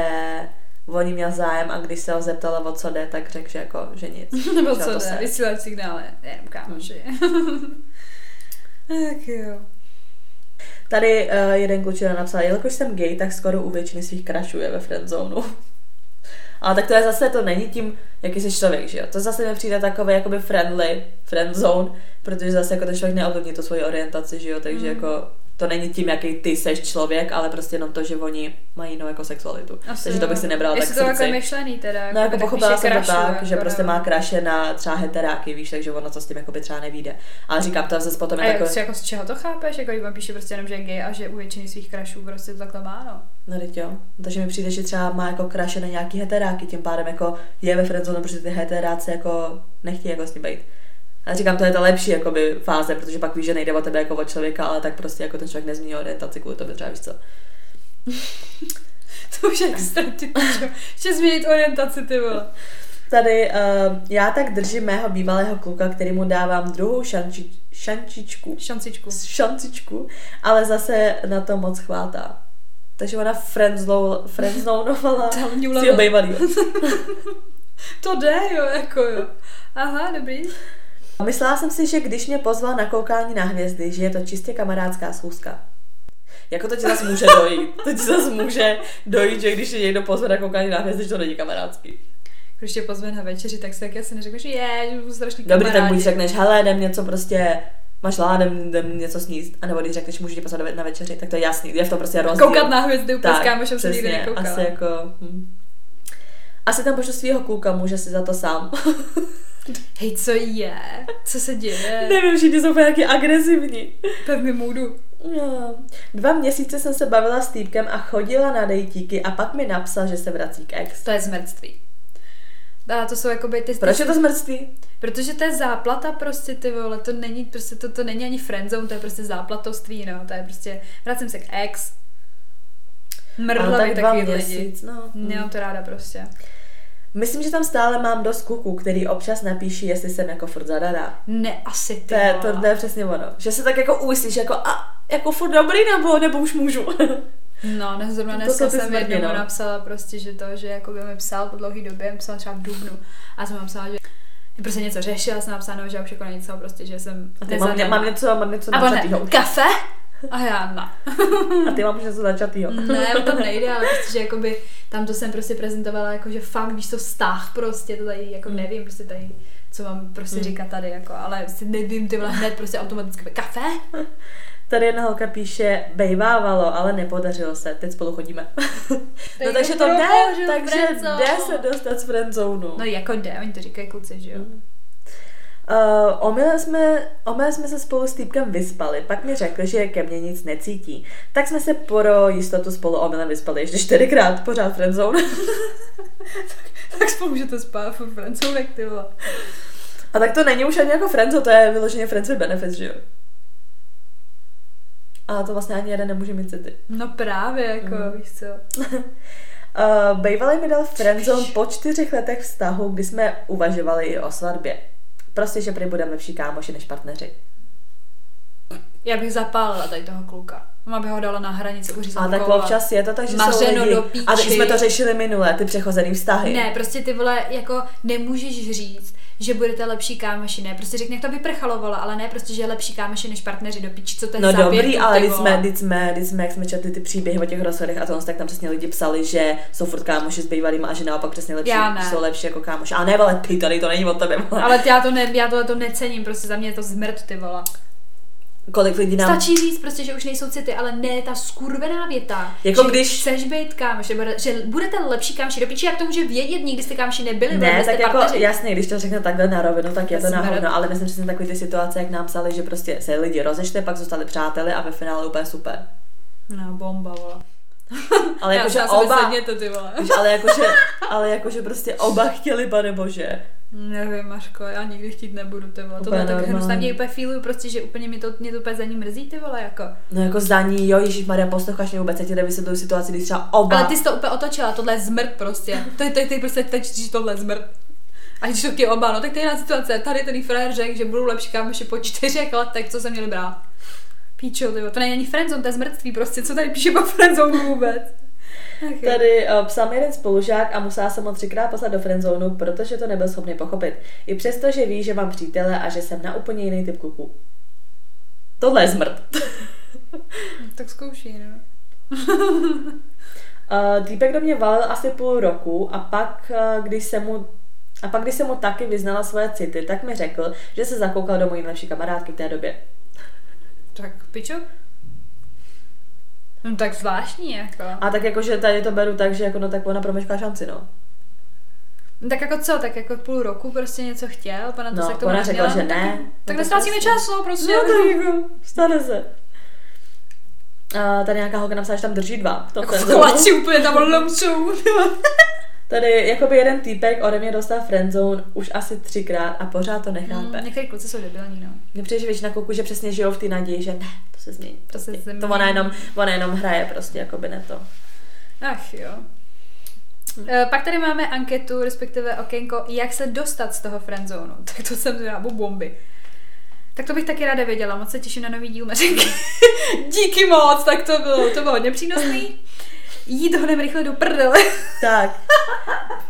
o ní měl zájem a když se ho zeptala, o co jde, tak řekl, že jako, že nic. Nebo co jde, se- vysílat signály, jenom kámoši. tak jo. Tady uh, jeden klučina napsal, jelikož jsem gay, tak skoro u většiny svých krašů je ve friendzonu. Ale tak to je zase, to není tím, jaký jsi člověk, že jo. To zase mi přijde takový jakoby friendly, friendzone, protože zase jako ten člověk neovlivní tu svoji orientaci, že jo, takže Mm. jako to není tím, jaký ty seš člověk, ale prostě jenom to, že oni mají jinou jako sexualitu. Asi takže to bych si nebrala tak Jestli to jako myšlený teda. No jako tak pochopila jsem to tak, jako že prostě nevím. má kraše na třeba heteráky, víš, takže ono co s tím jakoby třeba nevíde. Ale říkám, to zase potom A je jak, takové, jako z čeho to chápeš? Jako když vám píše prostě jenom, že je gay a že u většiny svých krašů prostě to takhle má, no. No teď jo. Takže mi přijde, že třeba má jako kraše na nějaký heteráky, tím pádem jako je ve friendzone, protože ty heteráci jako nechtějí jako s tím být. A říkám, to je ta lepší jakoby, fáze, protože pak víš, že nejde o tebe jako o člověka, ale tak prostě jako ten člověk nezmění orientaci kvůli tobě třeba, víš co. To už je extra, ty. Ještě změnit orientaci, ty vole. Tady uh, já tak držím mého bývalého kluka, který mu dávám druhou šanči, šančičku, Šancičku. šancičku, ale zase na to moc chvátá. Takže ona friendzone- friendzonenovala Tam svého bývalýho. To jde, jo, jako jo. Aha, dobrý. Myslela jsem si, že když mě pozval na koukání na hvězdy, že je to čistě kamarádská schůzka. Jako to ti zase může dojít. To ti zase může dojít, že když je někdo pozve na koukání na hvězdy, že to není kamarádský. Když tě pozve na večeři, tak se taky asi neřekneš, že je, že budu strašný Dobrý, tak buď řekneš, hele, jdem něco prostě, máš ládem, jdem něco sníst, a nebo když řekneš, můžu tě pozvat na večeři, tak to je jasný, je v tom prostě rozdíl. Koukat na hvězdy úplně s kámošem se nikdy nekoukala. asi jako, hm. Asi tam pošlu svého kluka, může si za to sám. Hej, co je? Co se děje? Nevím, všichni jsou nějaký agresivní. Pevný můdu. No. Dva měsíce jsem se bavila s týpkem a chodila na dejtíky a pak mi napsal, že se vrací k ex. To je zmrtví. A to jsou jakoby ty... Proč je to zmrtví? Protože to je záplata prostě, ty vole, to není, prostě to, to není ani friendzone, to je prostě záplatoství, no, to je prostě, vracím se k ex, mrdla tak taky lidi. no. Nemám to ráda prostě. Myslím, že tam stále mám dost kluků, který občas napíší, jestli jsem jako furt zadaná. Ne, asi ty To je, to, to je přesně ono. Že se tak jako umyslíš, jako a jako furt dobrý, nebo, nebo už můžu. No, ne, zrovna To dneska ty jsem smrti, jednomu no. napsala prostě, že to, že jako by mi psal po dlouhý době, psal třeba v Dubnu. A jsem napsala, že prostě něco řešila, jsem napsala, no, že už jako něco, prostě, že jsem A ty mám, mám něco, mám něco načatýho. kafe? A já, no. A ty mám už něco začatýho. Ne, o to nejde, ale prostě, že jakoby tam to jsem prostě prezentovala jako, že fakt, víš to, vztah prostě, to tady, jako nevím, prostě tady, co mám prostě Hmm. říkat tady, jako, ale si nevím, ty vole, hned prostě automaticky, kafe? Tady jedna holka píše, bejvávalo, ale nepodařilo se, teď spolu chodíme. no Teď takže to jde, takže jde se dostat z friendzonu. No jako jde, oni to říkají kluci, že jo. Uh, omylem, jsme, omylem jsme se spolu s týpkem vyspali, pak mi řekl, že ke mně nic necítí. Tak jsme se pro jistotu spolu omylem vyspali ještě čtyřikrát, pořád friendzone. Tak spolu můžete spát v francounek, ty vole. A tak to není už ani jako friendzone, to je vyloženě friends with benefits, že jo? A to vlastně ani jeden nemůže mít city. No právě, jako, Mm. víš co. Uh, Bejvalý mi dal friendzone po čtyřech letech vztahu, kdy jsme uvažovali i o svatbě. Prostě, že prý budeme lepší kámoši než partneři. Já bych zapálila tady toho kluka. Má bych ho dala na hranici, uřízla A tak občas je to tak, že jsou lidi... do píči. A teď jsme to řešili minule, ty přechozený vztahy. Ne, prostě ty vole, jako nemůžeš říct, že budete lepší kámoši, ne, prostě řekni, jak to vyprchalovalo, ale ne prostě, že je lepší kámoši než partneři do píči, co to je No za dobrý, ale když jsme, když jsme, když jsme, jak jsme četli ty příběhy o těch rozhodech a to, tak tam přesně lidi psali, že jsou furt kámoši s bývalými a že naopak přesně lepší, jsou lepší jako kámoši. A ne, ale ty tady to není o tebe. vole. Ale já to, ne, já tohle to necením, prostě za mě je to zmrt, ty vole. Kolik lidí nám... Stačí říct prostě, že už nejsou city, ale ne ta skurvená věta. Jako že když- chceš být kámoš, že, bude, že budete lepší kámoši do píči, jak to může vědět, nikdy jste kámoši nebyli, Ne, tak jako partneři. jasně, když to řekne takhle na rovinu, tak je to To na jsme hovno, ale myslím přesně takové ty situace, jak nám psali, že prostě se lidi rozešli, pak zůstali přáteli a ve finále úplně super. No, bomba, vole. Ale jakože oba... sedněte, ty vole. ale jakože, ale jakože prostě oba chtěli, pane bože. Nevím, Maško, já nikdy chtít nebudu, ty vole. Úplně Tohle tak hnusně mě úplně feeluju, prostě, že úplně mě to, mě to úplně za ní mrzí, ty vole, jako. No jako zdaní, jo, Ježíš Maria, posloucháš mě vůbec, já ti jde vysvětluju situaci, kdy třeba oba. Ale ty jsi to úplně otočila, tohle je zmrt prostě. To je, to je, to je prostě teď, že tohle je zmrt. A když to oba, no tak to je situace. Tady ten frajer řekl, že budou lepší kámoši po čtyřech letech, co se měli brát. Píčo, ty vole, to není ani friendzone, to je zmrtví prostě, co tady píše po friendzone vůbec. Jo. Tady uh, psal mi jeden spolužák a musela jsem ho třikrát poslat do friendzonu, protože to nebyl schopný pochopit. I přesto, že ví, že mám přítele a že jsem na úplně jiný typ kluku. Tohle je zmrt. Tak zkouší, no. Uh, týpek do mě valil asi půl roku a pak, uh, když jsem mu a pak, když jsem mu taky vyznala svoje city, tak mi řekl, že se zakoukal do mojí nejlepší kamarádky v té době. Tak pičo? No tak zvláštní, jako. A tak jakože tady to beru tak, že jako no tak ona promešká šanci, no. No tak jako co, tak jako půl roku prostě něco chtěl, pana to No, se k tomu ona řekla, že no, ne. Tak, No, tak nestrácíme jasně. čas, no prostě. No tak jako, stane se. A tady nějaká holka napsala, že tam drží dva. v tom Jako v úplně tam lomcou. Tady jakoby jeden týpek ode mě dostal friendzone už asi třikrát a pořád to nechápe. Mm, některý kluci jsou debilní, no. Mně přijde, že většina kluků, že přesně žijou v té naději, že ne, to se změní. To se Prostě. změní. To ona jenom, ona jenom hraje prostě, jako by ne to. Ach jo. E, Pak tady máme anketu, respektive okénko, jak se dostat z toho friendzonu. Tak to jsem nebo bomby. Tak to bych taky ráda věděla, moc se těším na nový díl Mařenky. Díky moc, tak to bylo, to bylo hodně přínosný. Jít hodem rychle do prdele. Tak.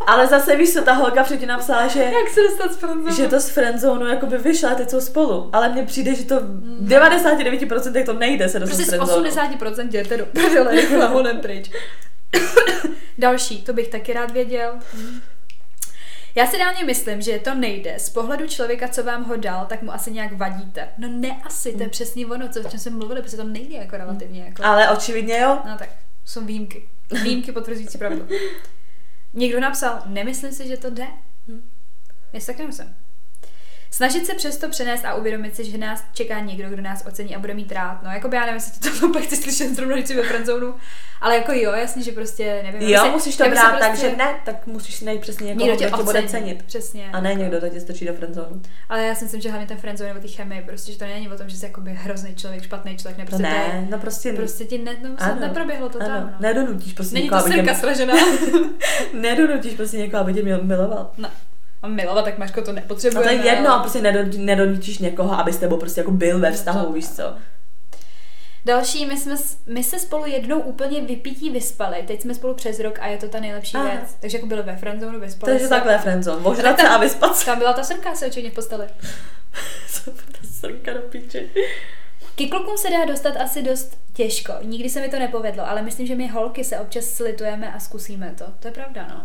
Ale zase víš co, ta holka předtím napsala, že, jak se dostat z friendzonu? že to z friendzonu jakoby vyšla, teď jsou spolu. Ale mně přijde, že to v 99% to nejde se dostat Prostě z z friendzonu. 80% jděte do prdele, rychle hodem pryč. Další, to bych taky rád věděl. Já si dálně myslím, že to nejde. Z pohledu člověka, co vám ho dal, tak mu asi nějak vadíte. No ne asi, to je přesně ono, co, o čem jsem mluvila, protože to nejde jako relativně. Jako. Ale očividně jo. No tak, jsou výjimky. Výjimky potvrzující pravdu. Někdo napsal, nemyslím si, že to jde. Já si taky nemyslím. Snažit se přesto přenést a uvědomit si, že nás čeká někdo, kdo nás ocení a bude mít rád. No, jako já nevím, jestli to úplně chci slyšet zrovna když ve friendzonu, ale jako jo, jasně, že prostě nevím. Jo, prostě- musíš to se brát tak, prostě- že ne, tak musíš si najít přesně někoho, Někdo tě kdo tě bude cenit. Přesně. A ne někdo, kdo tě strčí do friendzonu. Ale já si myslím, že hlavně ten friendzone nebo ty chemie, prostě, že to není o tom, že jsi jakoby hrozný člověk, špatný člověk, ne, To prostě to ne, je, no prostě, prostě ti ne, no, ano, neproběhlo to tam. ano, No. nedonutíš prostě Není někoho, to aby tě, sražená. nedonutíš prostě někoho, aby tě mil- miloval. no. A milovat, tak Maško to No nepotřebuje. to je jedno, a prostě nedon- nedonutíš někoho, aby s tebou prostě jako byl ve vztahu, to- víš co. Další, my, jsme, my se spolu jednou úplně vypítí vyspali, teď jsme spolu přes rok a je to ta nejlepší Aha. věc. Takže jako byli ve friendzone, vyspali Takže se. takhle je friendzone. Ožrat se a vyspat se. Tam byla ta srnka se očividně v posteli. Co ta srnka do píči. Ke klukům se dá dostat asi dost těžko. Nikdy se mi to nepovedlo, ale myslím, že my holky se občas slitujeme a zkusíme to. To je pravda, no.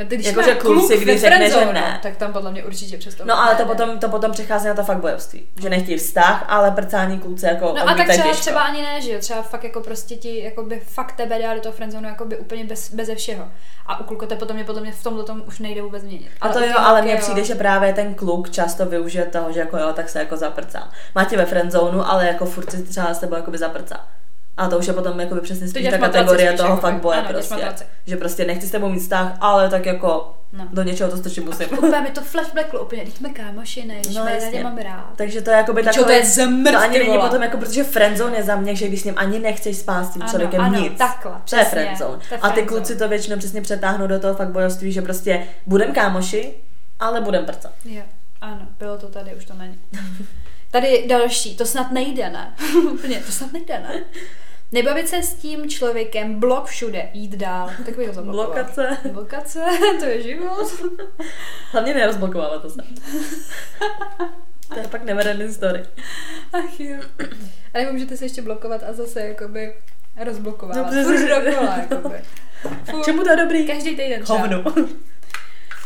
No když Jako, že kluci, když řekne, že ne. Tak tam podle mě určitě přesto. No ale to potom, to potom přechází na to fakt bojovství. Že nechtějí vztah, ale prcání kluci jako No a tak třeba, těžko. třeba ani ne, že jo, třeba fakt jako prostě ti, jako by fakt tebe dá do toho friendzone jako by úplně bez, beze všeho. A u kluka to potom je podle mě v tomhle tom už nejde vůbec změnit. A to jo, ale mně přijde, že právě ten kluk často využije toho, že jako jo, tak se jako zaprcá. Má tě ve friendzonu, ale jako furt si třeba s tebou jakoby zaprcá. A to už je potom jakoby přesně spíš ta kategorie toho jako boje Ano, prostě. Že prostě nechci s tebou mít vztah, ale tak jako No. do něčeho to strčit musím. Úplně mi to flashbacklo úplně, teď jsme kámoši, ne, No, tě mám rád. Takže to je jakoby Čo, takové... to je zmrt, to ani není potom jako, protože friendzone je za mě, že když s ním ani nechceš spát s tím Ano, člověkem ano, nic. takhle, To je přesně, friendzone. to je A ty friendzone. kluci to většinou přesně přetáhnou do toho fakt bojovství, že prostě budem kámoši, ale budem prcat. Jo, ano, bylo to tady, už to není. Tady další, to snad nejde, ne? Úplně, to snad nejde, ne? Nebavit se s tím člověkem, blok všude, jít dál. Tak bych ho zablokoval. Blokace. Blokace, to je život. Hlavně nerozblokovávat to se. to je pak never story. Ach jo. A nebo můžete se ještě blokovat a zase jakoby rozblokovat. No. Furt dokola, jakoby. Furt. čemu to je dobrý? Každý týden třeba. Hovnu.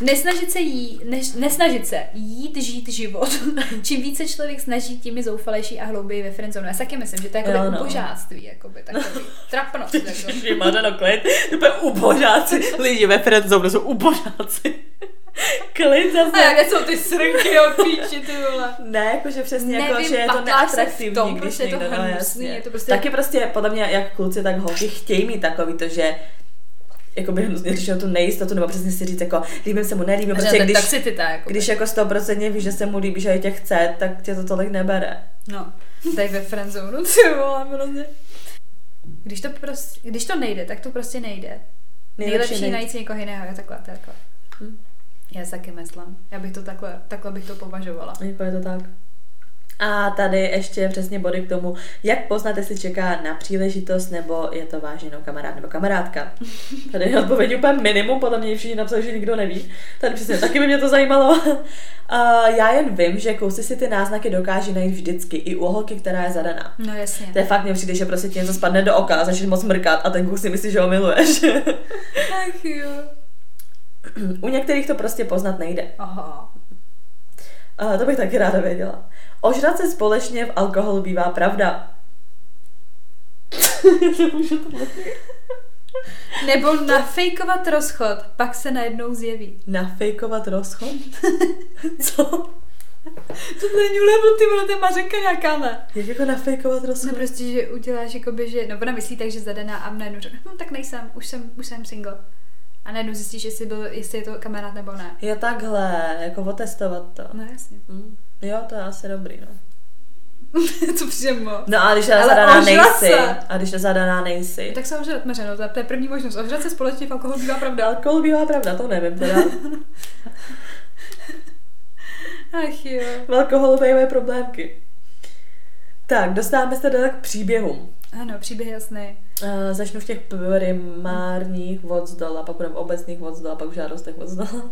Nesnažit se jí, než, nesnažit se jít, žít život. Čím více člověk snaží, tím je zoufalejší a hlouběji ve friendzone. Já si taky myslím, že to je Jo, jakoby no. ubožáctví, jakoby takový. Trapnost. Jako. Ježiši, Mařeno, klid. To bude ubožáci. Lidi ve friendzone jsou ubožáci. klid A zase. jaké jsou ty srnky o píči, ty vole. Ne, jakože přesně jako, Nevím, že je to neatraktivní, tom, když prostě je to někdo, no hnusný, jasně. je to prostě- Taky prostě, podle mě, jak kluci, tak holky chtějí mít takový to, že jakoby hnusně řešil tu nejistotu, nebo přesně si říct jako, líbím se mu, nelíbím, prostě když, toxicita, jako. když jako stoprocentně víš, že se mu líbí, že tě chce, tak tě to tolik nebere. No, tady ve friendzone, ty vole, prostě. Když to, prostě, když to nejde, tak to prostě nejde. Nejlepší nejde. najít si někoho jiného, je takhle, to je takhle. Hm. Já taky myslím. Já bych to takhle, takhle bych to považovala. Jako je to tak. A tady ještě přesně body k tomu, jak poznat, jestli čeká na příležitost, nebo je to váš jenom kamarád nebo kamarádka. Tady je odpověď úplně minimum, podle mě všichni napsali, že nikdo neví. Tady přesně taky by mě to zajímalo. A já jen vím, že kousy si ty náznaky dokáží najít vždycky, i u holky, která je zadaná. No jasně. To je fakt, mně přijde, že prostě ti něco spadne do oka, začneš moc mrkat a ten kus si myslí, že ho miluješ. Ach jo. u některých to prostě poznat nejde. Aha. A to bych taky ráda věděla. Ožrat se společně v alkoholu bývá pravda. Nebo nafejkovat rozchod, pak se najednou zjeví. Nafejkovat rozchod? Co? To není level, ty vole, to je mařenka nějaká, ne? Jak jako nafejkovat rozchod? No prostě, že uděláš jakoby, že, no ona myslí tak, že zadaná a najednou řekne, hm, tak nejsem, už jsem, už jsem single. A najednou zjistíš, jestli, byl, jestli je to kamarád nebo ne. Je takhle, jako otestovat to. No jasně. Hm. Jo, to je asi dobrý, no. to přímo. No a když je zadaná nejsi, se. a když je zadaná nejsi, Tak se ožrat, Mařeno, to je první možnost. Ožrat se společně v alkoholu bývá pravda. alkohol bývá pravda, to nevím teda. Ach jo. V alkoholu bývají problémky. Tak, dostáváme se teda k příběhům. Ano, příběh jasný. Uh, začnu v těch primárních od zdola, pak budeme obecných od zdola, pak v žádostech od zdola.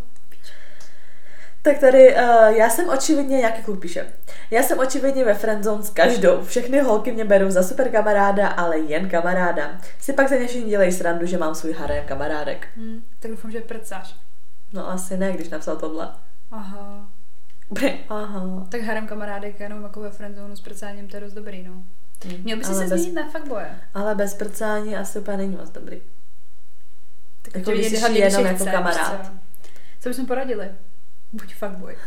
Tak tady, uh, já jsem očividně, nějaký kluk píše, já jsem očividně ve friendzone s každou. Všechny holky mě berou za super kamaráda, ale jen kamaráda. Si pak mě všichni dělají srandu, že mám svůj harem kamarádek. Hm, tak doufám, že prcáš. No asi ne, když napsal tohle. Aha. Aha. Tak harem kamarádek jenom jako ve friendzone s prcáním, to je dost dobrý, no. Hm, Měl by si se bez, změnit na fuckboye. Ale bez prcání asi úplně není moc dobrý. Tak Jako když jsi jenom jako kamarád. Co, co bychom poradili? Buď fuckboy.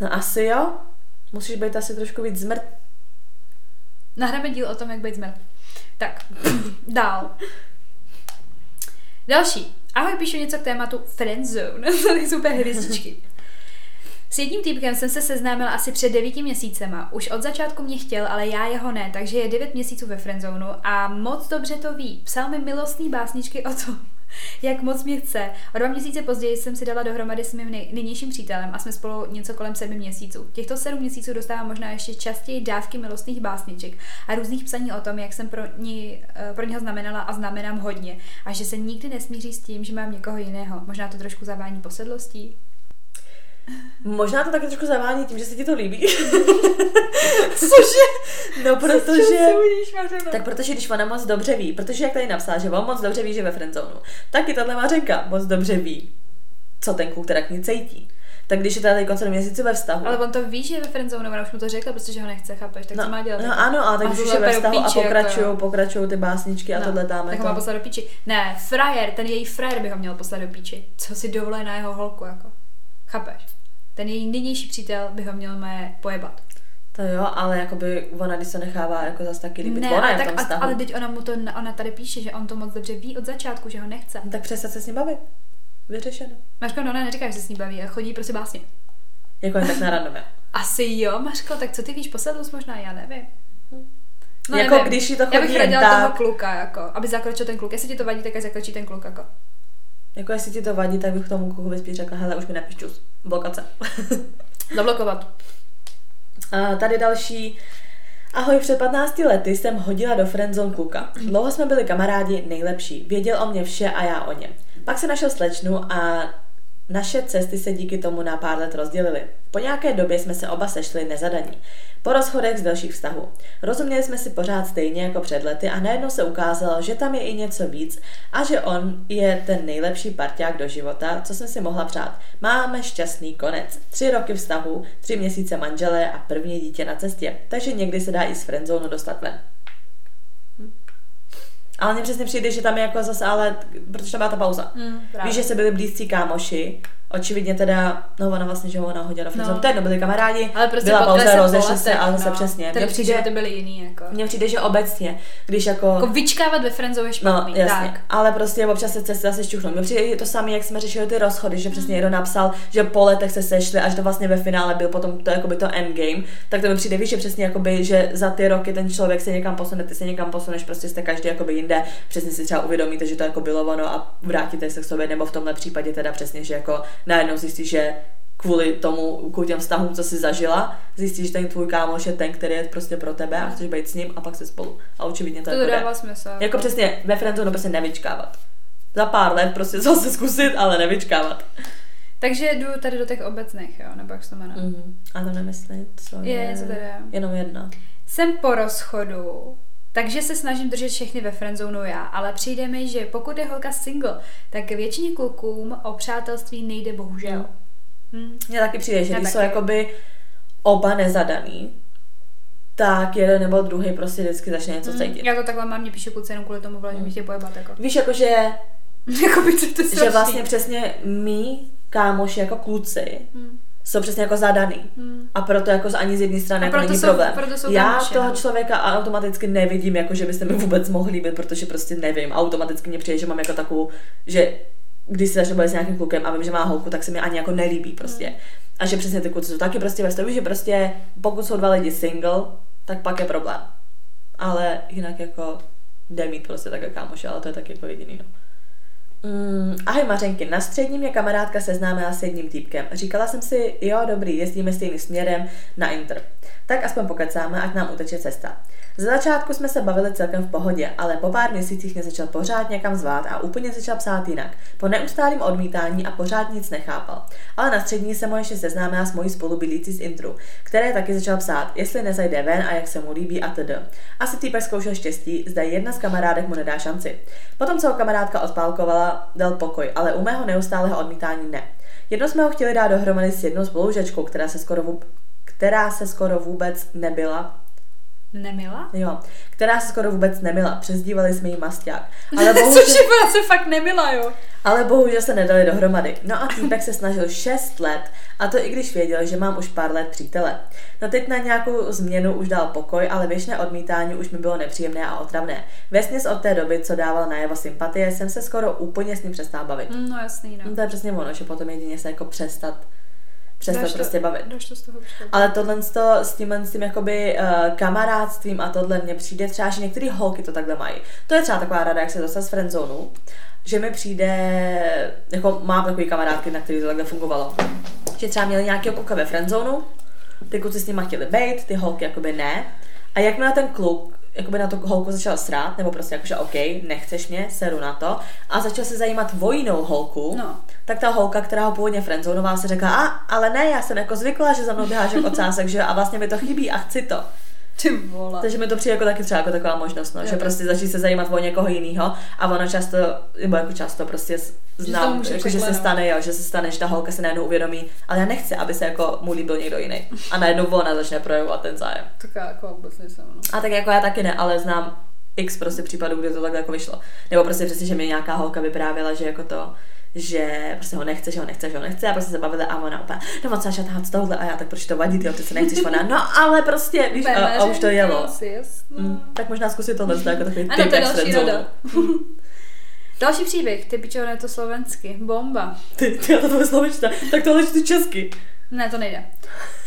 No asi jo. Musíš být asi trošku víc zmrt. Nahráme díl o tom, jak být zmrt. Tak, dál. Další. Ahoj, píšu něco k tématu friendzone. Tady jsou úplně hvězdičky. S jedním týpkem jsem se seznámila asi před devíti měsícema. Už od začátku mě chtěl, ale já jeho ne, takže je devět měsíců ve friendzonu a moc dobře to ví. Psal mi milostný básničky o tom, jak moc mě chce. O dva měsíce později jsem si dala dohromady s mým nynějším přítelem a jsme spolu něco kolem sedmi měsíců. Těchto sedm měsíců dostávám možná ještě častěji dávky milostných básniček a různých psaní o tom, jak jsem pro, ní, eh, pro něho znamenala a znamenám hodně a že se nikdy nesmíří s tím, že mám někoho jiného. Možná to trošku zavání posedlostí. Možná to taky trošku zavání tím, že se ti to líbí. Cože? No, protože... tak protože když ona moc dobře ví, protože jak tady napsala, že on moc dobře ví, že ve friendzonu, tak i tahle Mařenka moc dobře ví, co ten kluk teda k ní cítí. Tak když je tady koncem měsíce ve vztahu, Ale on to ví, že je ve friendzone, ona už mu to řekla, protože ho nechce, chápeš, tak no, co má dělat? no ano, ale tak Má když už je ve vztahu a píči, jako pokračují, jo. pokračují ty básničky a No, tohle tam. Tak ho má poslat do píči. Ne, frajer, ten její frajer by ho měl poslat do píči. Co si dovolí na jeho holku, jako. Chápeš? Ten její nynější přítel by ho měl mé pojebat. To jo, ale jakoby ona, když se nechává jako zase taky líbit, ne, ona ale, je v tak, tom a, ale teď ona mu to, ona tady píše, že on to moc dobře ví od začátku, že ho nechce. No, tak přestat se s ním bavit. Vyřešeno. Mařko, no ona neříká, že se s ní baví, a chodí prostě básně. Jako jen tak na randomě. Asi jo, Mařko, tak co ty víš, posedlus možná, já nevím. No, jako když jí to Já bych chodí radila tak, toho kluka, jako, aby zakročil ten kluk. Jestli ti to vadí, tak zakročí ten kluk, jako. Jako jestli ti to vadí, tak bych tomu klukovi spíš řekla, hele, už mi nepiš čus. Blokace. Zablokovat. A tady další. Ahoj, před 15 lety jsem hodila do friendzone kluka. Dlouho jsme byli kamarádi, nejlepší. Věděl o mě vše a já o něm. Pak se našel slečnu a naše cesty se díky tomu na pár let rozdělily. Po nějaké době jsme se oba sešli nezadaní. Po rozchodech z dalších vztahů. Rozuměli jsme si pořád stejně jako před lety a najednou se ukázalo, že tam je i něco víc a že on je ten nejlepší parťák do života, co jsem si mohla přát. Máme šťastný konec. Tři roky vztahu, tři měsíce manželé a první dítě na cestě. Takže někdy se dá i z friendzone dostat ven. Ale mně přesně přijde, že tam je jako zase, ale protože tam byla ta pauza. Mm, právě. Víš, že se byli blízcí kámoši, očividně teda, no ona vlastně, že ona hodila do No. to je jedno, byli kamarádi, Ale prostě byla pauza, rozešli se, ale zase no. přesně. Ten Mně přijde, životy byly jiný, jako. mně přijde, že obecně, když jako... Jako vyčkávat ve friendzone je No, špatný, jasně. tak. Ale prostě občas se cesty zase šťuchnou. Mně přijde to samé, jak jsme řešili ty rozchody, že Mm. přesně někdo napsal, že po letech se sešli, až to vlastně ve finále byl potom to, jakoby to endgame, tak to mi přijde, víš, že přesně jakoby, že za ty roky ten člověk se někam posune, ty se někam posuneš, prostě jste každý jakoby jinde, přesně si třeba uvědomíte, že to jako bylo ono a vrátíte se k sobě, nebo v tomhle případě teda přesně, že jako najednou zjistíš, že kvůli tomu, kvůli těm vztahům, co jsi zažila, zjistíš, že ten tvůj kámoš je ten, který je prostě pro tebe a chceš být s ním a pak se spolu. A očividně to, To jako dává smysl. Jako přesně ve friendzone prostě nevyčkávat. Za pár let prostě zase zkusit, ale nevyčkávat. Takže jdu tady do těch obecných, jo, nebo jak se to jmenuje. Mm. A to nemyslím, co Je, je, něco tady je. jenom jedna. Jsem po rozchodu, takže se snažím držet všechny ve friendzonu já, ale přijde mi, že pokud je holka single, tak většině klukům o přátelství nejde bohužel. Mm. Hmm. Mně taky přijde, že Já když taky. jsou jakoby oba nezadaný, tak jeden nebo druhý prostě vždycky začne něco cítit. Já to takhle mám, mě píše kluci jenom kvůli tomu, vole, že bych tě pojebat, jako. Víš, jakože jako by to, to že strašný. vlastně přesně mý kámoši jako kluci Hmm. Jsou přesně jako zadaný. Hmm. A proto jako z ani z jedné strany A jako není jsou- problém. proto jsou Já kámoši, toho člověka automaticky nevidím, jako že byste mi vůbec mohli líbit, protože prostě nevím. Automaticky mě přijde, že mám jako takovou, že když se začnu bavit s nějakým klukem a vím, že má holku, tak se mi ani jako nelíbí prostě. Hmm. A že přesně ty kluci jsou taky prostě ve stavu, že prostě pokud jsou dva lidi single, tak pak je problém. Ale jinak jako jde mít prostě takhle kámoše, ale to je tak jako jediný, no. Mm, ahoj Mařenky, na střední mě kamarádka seznámila s jedním týpkem. Říkala jsem si, jo dobrý, jezdíme stejným směrem na Inter. Tak aspoň pokecáme, ať nám uteče cesta. Za začátku jsme se bavili celkem v pohodě, ale po pár měsících mě začal pořád někam zvát a úplně začal psát jinak. Po neustálém odmítání a pořád nic nechápal. Ale na střední se mu ještě seznámila s mojí spolubydlící z Intru, které taky začal psát, jestli nezajde ven a jak se mu líbí a td. Asi týpek zkoušel štěstí, zda jedna z kamarádek mu nedá šanci. Potom, co ho kamarádka odpálkovala, dal pokoj, ale u mého neustálého odmítání ne. Jednou jsme ho chtěli dát dohromady s jednou spolužečkou, která se skoro, vůb- která se skoro vůbec nebyla, Nemila? jo, která se skoro vůbec nemila, přezdívali jsme jí masťák. Ale bohužel, Což je ona se fakt nemila, jo. ale bohužel se nedali dohromady. No a týpek se snažil 6 let, a to i když věděl, že mám už pár let přítele. No teď na nějakou změnu už dal pokoj, ale věčné odmítání už mi bylo nepříjemné a otravné. Vesměs od té doby, co dával na jeho sympatie, jsem se skoro úplně s ním přestal bavit. Mm, No jasný, no. No to je přesně ono, že potom jedině se jako přestat přestat Dáš to- prostě bavit. Dáš to z toho přijde. Ale tohle to, s tímhle s tím jakoby uh, kamarádstvím a tohle mně přijde třeba, že některé holky to takhle mají. To je třeba taková rada, jak se dostat z friendzonu, že mi přijde, jako mám takový kamarádky, na který to takhle fungovalo, že třeba měli nějakého kluka ve friendzonu, ty kluci s nima chtěli být, ty holky jakoby ne. A jakmile ten kluk jakoby na tu holku začal srát, nebo prostě jakože OK, nechceš mě, seru na to, a začal se zajímat o jinou holku, No. tak ta holka, která ho původně friendzonovala, se řekla, a, ale ne, já jsem jako zvykla, že za mnou běháš jako ocásek, že a vlastně mi to chybí a chci to. Ty vole. Takže mi to přijde jako taky třeba jako taková možnost, no, Jo. že prostě začít se zajímat o někoho jiného a ono často, nebo jako často prostě Že znám, může jako, že se stane, jo, že se stane, že ta holka se najednou uvědomí, ale já nechci, aby se jako mu líbil někdo jiný. A najednou ona začne projevovat ten zájem. Tak já jako vůbec nejsem, no. A tak jako já taky ne, ale znám x prostě případů, kdy to takhle jako vyšlo. Nebo prostě přesně, že mi nějaká holka vyprávěla, že jako to, že prostě ho nechce, že ho nechce, že ho nechce a prostě se bavili a ona úplně, no moc tahat z tohohle a já tak proč to vadí, ty ty se nechceš, ona, no ale prostě, víš, a, a už to jelo. Mm, tak možná zkusit tohle, to jako takový Ano, to další. Další příběh, ty pičo, je to slovensky. Bomba. Ty, ty, já to tvoje slovičta, tak tohle ty česky. Ne, to nejde.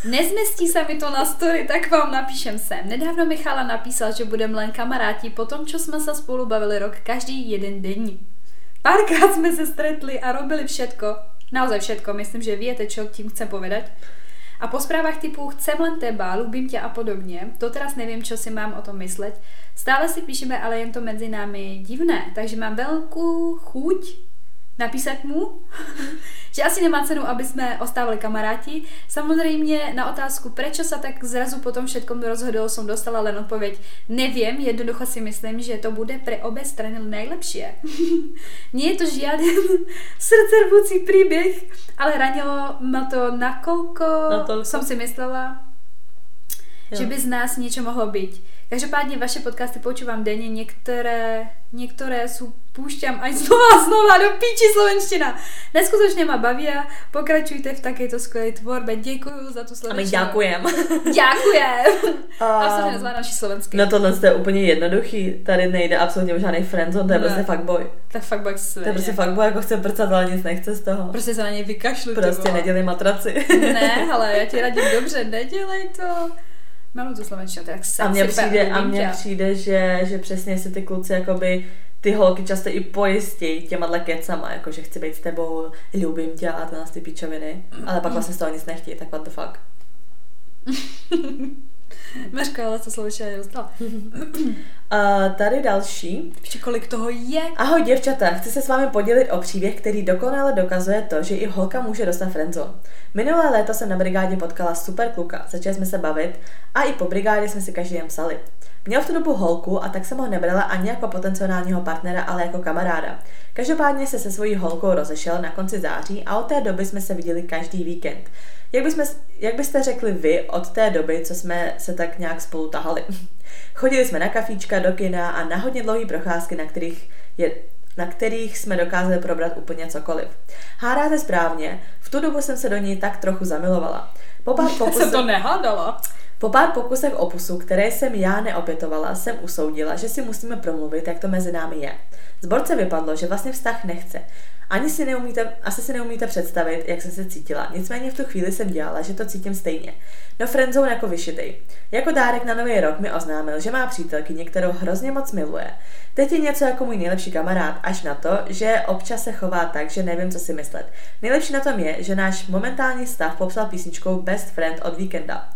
Nezmestí se mi to na story, tak vám napíšem sem. Nedávno Michala napísal, že budeme len kamaráti po tom, čo jsme se spolu bavili rok každý jeden den. Párkrát jsme se stretli a robili všetko, naozaj všetko, myslím, že viete, čo tím chcem povedať. A po správach typu chcem len teba, ľúbim ťa a podobně, to teraz nevím, čo si mám o tom myslet. Stále si píšeme, ale jen to mezi námi divné, takže mám velkou chuť napísat mu, že asi nemá cenu, aby jsme ostávali kamaráti. Samozřejmě na otázku, prečo sa tak zrazu po tom všetkom rozhodol, som dostala len odpověď, nevím, jednoducho si myslím, že to bude pre obě strany nejlepšie. Nie je to žiaden srdcervúci príbeh, ale ranilo ma to nakolko som si myslela, Jo. že by z nás niečo mohlo byť. Každopádně vaše podcasty počúvam denně, některé, některé sú púšťam aj znova a znova do píči slovenština. Neskutočne ma bavia, pokračujte v takejto skvělé tvorbe, děkuju za tu A my slovenštinu. děkujem. Děkujem. A A, nezvládla naši slovensky. no tohle je úplně jednoduchý, tady nejde absolutně o žádný friendzone, to je Ne. prostě fuckboy. Tak fakt bak To je prostě fuckboy, jako chce prcat, ale nic nechce z toho. Prostě se na něj vykašlu. Prostě nedělej matraci. Ne, ale já ti radím dobře, nedělej to. Mám tu slovenštinu, to je jak A mně přijde, a mně přijde, že, že přesně si ty kluci jakoby ty holky často i pojistí těma kecama, jako že chci být s tebou, ljubím tě a nás ty píčoviny, ale pak vlastně z toho nic nechtějí, tak what the fuck. Mařka, ale to slovenština nedostala. A tady další. Ještě kolik toho je? Ahoj děvčata, chci se s vámi podělit o příběh, který dokonale dokazuje to, že i holka může dostat friendzone. Minulé léto jsem na brigádě potkala super kluka, začali jsme se bavit a i po brigádě jsme si každý jen psali. Měl v tu dobu holku a tak jsem ho nebrala ani jako potenciálního partnera, ale jako kamaráda. Každopádně se se svojí holkou rozešel na konci září a od té doby jsme se viděli každý víkend. Jak, bychom, jak byste řekli vy od té doby, co jsme se tak nějak spolu tahali? Chodili jsme na kafíčka, do kina a na hodně dlouhé procházky, na kterých, je, na kterých jsme dokázali probrat úplně cokoliv. Hádáte správně, v tu dobu jsem se do ní tak trochu zamilovala. Po pár Já pokusech... jsem to nehádala. Po pár pokusech opusu, které jsem já neopětovala, jsem usoudila, že si musíme promluvit, jak to mezi námi je. Z borce vypadlo, že vlastně vztah nechce. Ani si neumíte, asi si neumíte představit, jak jsem se cítila. Nicméně v tu chvíli jsem dělala, že to cítím stejně. No friendzone jako vyšitej. Jako dárek na nový rok mi oznámil, že má přítelkyni, kterou hrozně moc miluje. Teď je něco jako můj nejlepší kamarád, až na to, že občas se chová tak, že nevím, co si myslet. Nejlepší na tom je, že náš momentální stav popsal písničkou Best Friend od Weekenda.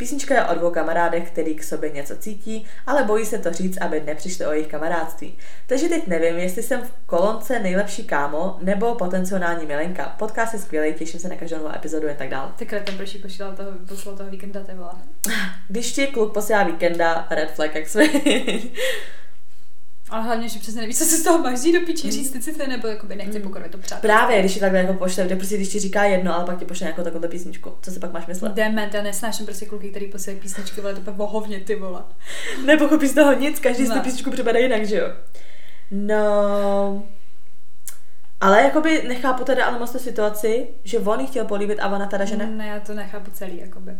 Písnička je o dvou kamarádech, který k sobě něco cítí, ale bojí se to říct, aby nepřišli o jejich kamarádství. Takže teď nevím, jestli jsem v kolonce nejlepší kámo nebo potenciální milenka. Podcast je skvělý, těším se na každou novou epizodu a tak dále. Ty kretem proč jí poslal toho, poslal toho víkenda, ty vole. Když ti kluk posílá víkenda, red flag jak jsme. Ale hlavně, že přesně nevíš, co se z toho máš do piči, říct ty nebo jakoby nechci pokorovat to přátelství. Právě, když ti takhle jako pošle, kde prostě když ti říká jedno, ale pak ti pošle nějakou takovou písničku. Co si pak máš myslet? Dement, já nesnáším prostě kluky, který posílají písničky, vole, to pak bohovně, ty vole. Nepochopí z toho nic, každý si tu Ne. písničku připadá jinak, že jo? No... Ale jakoby nechápu teda ale moc tu situaci, že on chtěl políbit a ona teda, že ne. Ne, já to nechápu celý, jakoby.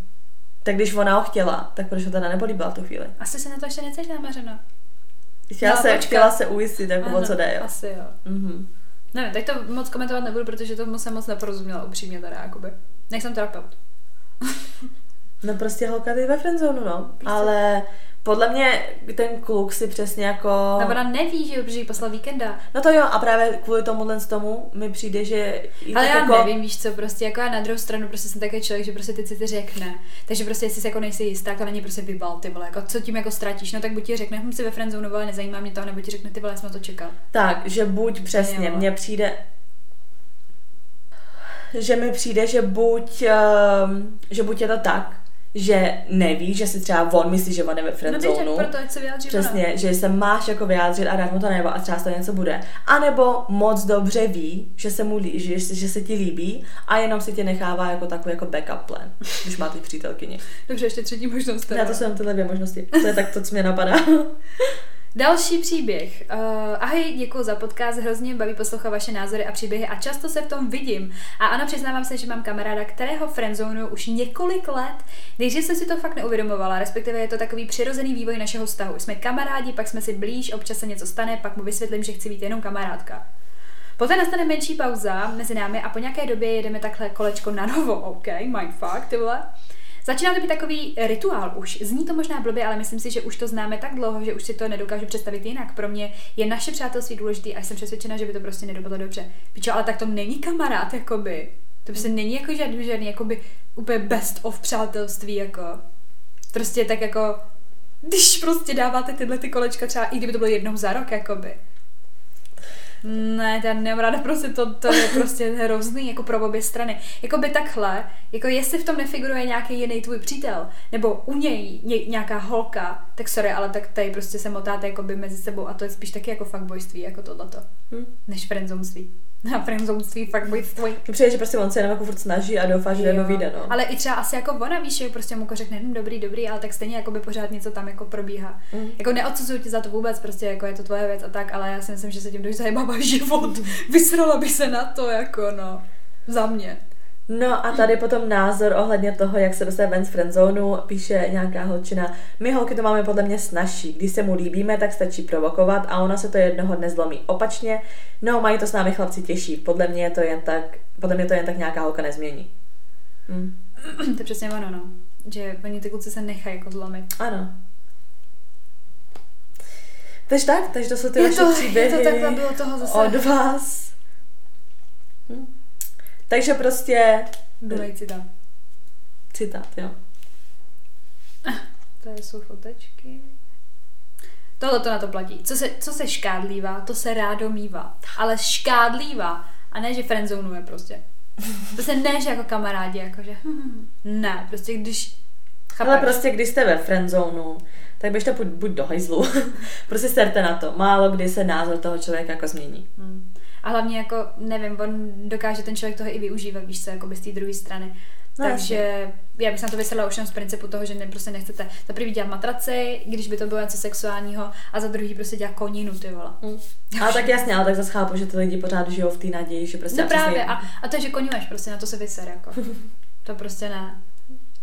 Tak když ona ho chtěla, tak proč ho teda nepolíbila v tu chvíli? Asi se na to ještě necítíš namařeno. Chtěla, No, se, chtěla se ujistit, jako o co jde, jo. Asi jo. Mhm. Nevím, tak to moc komentovat nebudu, protože to jsem moc neporozuměla upřímně teda, jakoby. Nejsem terapeut. No prostě holka ty ve friendzonu, no. Prostě. Ale podle mě ten kluk si přesně jako... No ona neví, že jo, protože jí poslal víkenda. No to jo, a právě kvůli tomuhle z tomu mi přijde, že... Ale já jako... nevím, víš co, prostě jako já na druhou stranu prostě jsem takový člověk, že prostě ty si ty řekne. Takže prostě jestli si jako nejsi jistá, to něj prostě vybal, ty vole, jako co tím jako ztratíš, no tak buď ti řekne, hm, si ve friendzone, ale nezajímá mě to, nebo ti řekne, ty vole, já jsem to čekal. Tak, že buď přesně, mně přijde, že mi přijde, že buď, um, že buď je to tak, že neví, že si třeba on myslí, že on je ve No friendzonu. proto, ať se vyjádří. Přesně, že se máš jako vyjádřit a dát mu to nebo a třeba toho něco bude. A nebo moc dobře ví, že se mu lí, že, že se ti líbí a jenom si tě nechává jako takový jako backup plan, když má ty přítelkyni. Dobře, ještě třetí možnost. teda. Já to jsou tyhle dvě možnosti. To je tak to, co mě napadá. Další příběh. Uh, ahoj, děkuji za podcast, hrozně baví poslouchat vaše názory a příběhy a často se v tom vidím. A ano, přiznávám se, že mám kamaráda, kterého friendzonu už několik let, nejdřív jsem si to fakt neuvědomovala, respektive je to takový přirozený vývoj našeho vztahu. Jsme kamarádi, pak jsme si blíž, občas se něco stane, pak mu vysvětlím, že chci být jenom kamarádka. Poté nastane menší pauza mezi námi a po nějaké době jedeme takhle kolečko na novo. OK, mindfuck, ty vole. Začíná to být takový rituál už. Zní to možná blbě, ale myslím si, že už to známe tak dlouho, že už si to nedokážu představit jinak. Pro mě je naše přátelství důležitý a jsem přesvědčena, že by to prostě nedopadlo dobře. Pičo, ale tak to není kamarád, jakoby. To prostě není jako žádný, žádný jakoby úplně best of přátelství, jako. Prostě tak jako, když prostě dáváte tyhle ty kolečka třeba, i kdyby to bylo jednou za rok, jakoby. Ne, já nemám ráda prostě to, to je prostě hrozný, jako pro obě strany. Jako by takhle, jako jestli v tom nefiguruje nějaký jiný tvůj přítel, nebo u něj ně, nějaká holka, tak sorry, ale tak tady prostě se motáte jako by mezi sebou a to je spíš taky jako fuckboyství, jako tohleto, Hm. než friendzonství. A friendzonství, fuckboyství. Mně přijde, že prostě on se jenom jako furt snaží a doufá, že jednou Jo. vyjde, no. Ale i třeba asi jako ona, víš, že prostě mu jako řekne, hm, dobrý, dobrý, ale tak stejně jako by pořád něco tam jako probíhá. Mm. Jako neodsuzuju tě za to vůbec, prostě jako je to tvoje věc a tak, ale já si myslím, že se tím dost zajebává život. Vysrala by se na to, jako no, za mě. No a tady potom názor ohledně toho, jak se dostane ven z friendzonu, píše nějaká holčina. My holky to máme podle mě snažší. Když se mu líbíme, tak stačí provokovat a ona se to jednoho dne zlomí. Opačně, no mají to s námi chlapci těžší. Podle mě je to jen tak, podle mě to jen tak nějaká holka nezmění. Hm. to je přesně ono, no. Že oni ty kluci se nechají jako zlomit. Ano. Takže tak, takže to jsou ty Je vaše to, příběhy je to takhle bylo toho zase. od vás. Takže prostě Druhý citát. citát, jo. To jsou fotečky. Tohle to na to platí. Co se, co se škádlívá, to se rádo mívá. Ale škádlívá. A ne, že friendzonuje prostě. To se ne, že jako kamarádi, jakože ne, prostě když chápeš. Ale prostě, když jste ve friendzonu, tak běžte buď, buď do hajzlu. prostě serte na to. Málo kdy se názor toho člověka jako změní. Hm. A hlavně jako, nevím, on dokáže ten člověk toho i využívat, víš co, jako z té druhé strany. No, Takže já bych se na to vysedla už jenom z principu toho, že ne, prostě nechcete za prvý dělat matraci, když by to bylo něco sexuálního, a za druhý prostě dělat koninu, ty vole. Ale tak jasně, ale tak zase chápu, že ty lidi pořád žijou v té naději, že prostě No přesně- právě, a, a to, že konňuješ, prostě na to se vyser, jako. To prostě ne.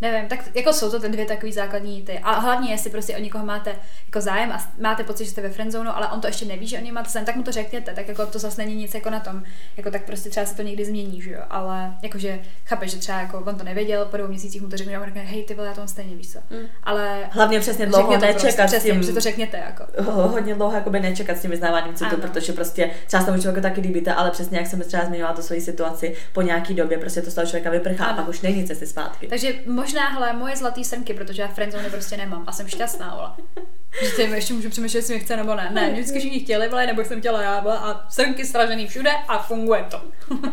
Nevím, tak jako jsou to ty dvě takové základní ty. A hlavně, jestli prostě o někoho máte jako zájem a máte pocit, že jste ve friendzonu, ale on to ještě neví, že o něj máte zájem, tak mu to řekněte, tak jako to zase není nic jako na tom. Jako tak prostě třeba se to někdy změní, že jo. Ale jakože chápeš, že třeba jako on to nevěděl, po dvou měsících mu to řekne a on řekne, hej, ty vole, já to mám stejně víš co. Mm. Ale Hlavně přesně dlouho to nečekat prostě, s přesně, tím, že to řekněte jako. ho- hodně dlouho jakoby nečekat s tím vyznáváním citu, Ano. protože prostě třeba se tomu člověku taky líbíte, ale přesně jak jsem třeba zmiňovala tu svoji situaci, po nějaký době prostě to z toho člověka vyprchá a Ano. pak už není cesty zpátky. Takže možná, hele, moje zlatý srnky, protože já friendzone prostě nemám a jsem šťastná, vole. Že tím ještě můžu přemýšlet, jestli mě chce nebo ne. Ne, vždycky všichni chtěli, vole, nebo jsem chtěla já, vole, a srnky stražený všude a funguje to.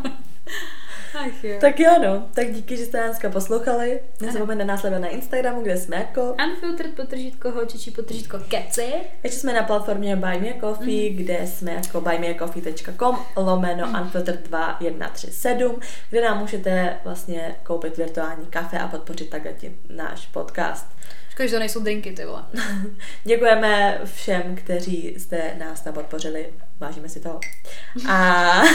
Ach jo. Tak jo, no. Tak díky, že jste nás poslouchali. Nezapomeňte nás na Instagramu, kde jsme jako. Unfiltered potržítko holčičí potržítko keci. Ještě jsme na platformě Buy Me a Coffee, Mhm. kde jsme jako buymeacoffee.com lomeno unfiltered 2137, kde nám můžete vlastně koupit virtuální kafe a podpořit takhle tím náš podcast. Škoda, že to nejsou drinky, ty vole. Děkujeme všem, kteří jste nás tam podpořili. Vážíme si toho. A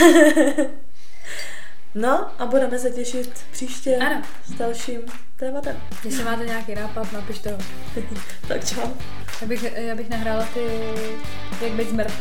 no a budeme se těšit příště Ano. s dalším tématem. Jestli máte nějaký nápad, napište ho. Tak čau. Já bych, já bych nahrála ty, jak být zmrt.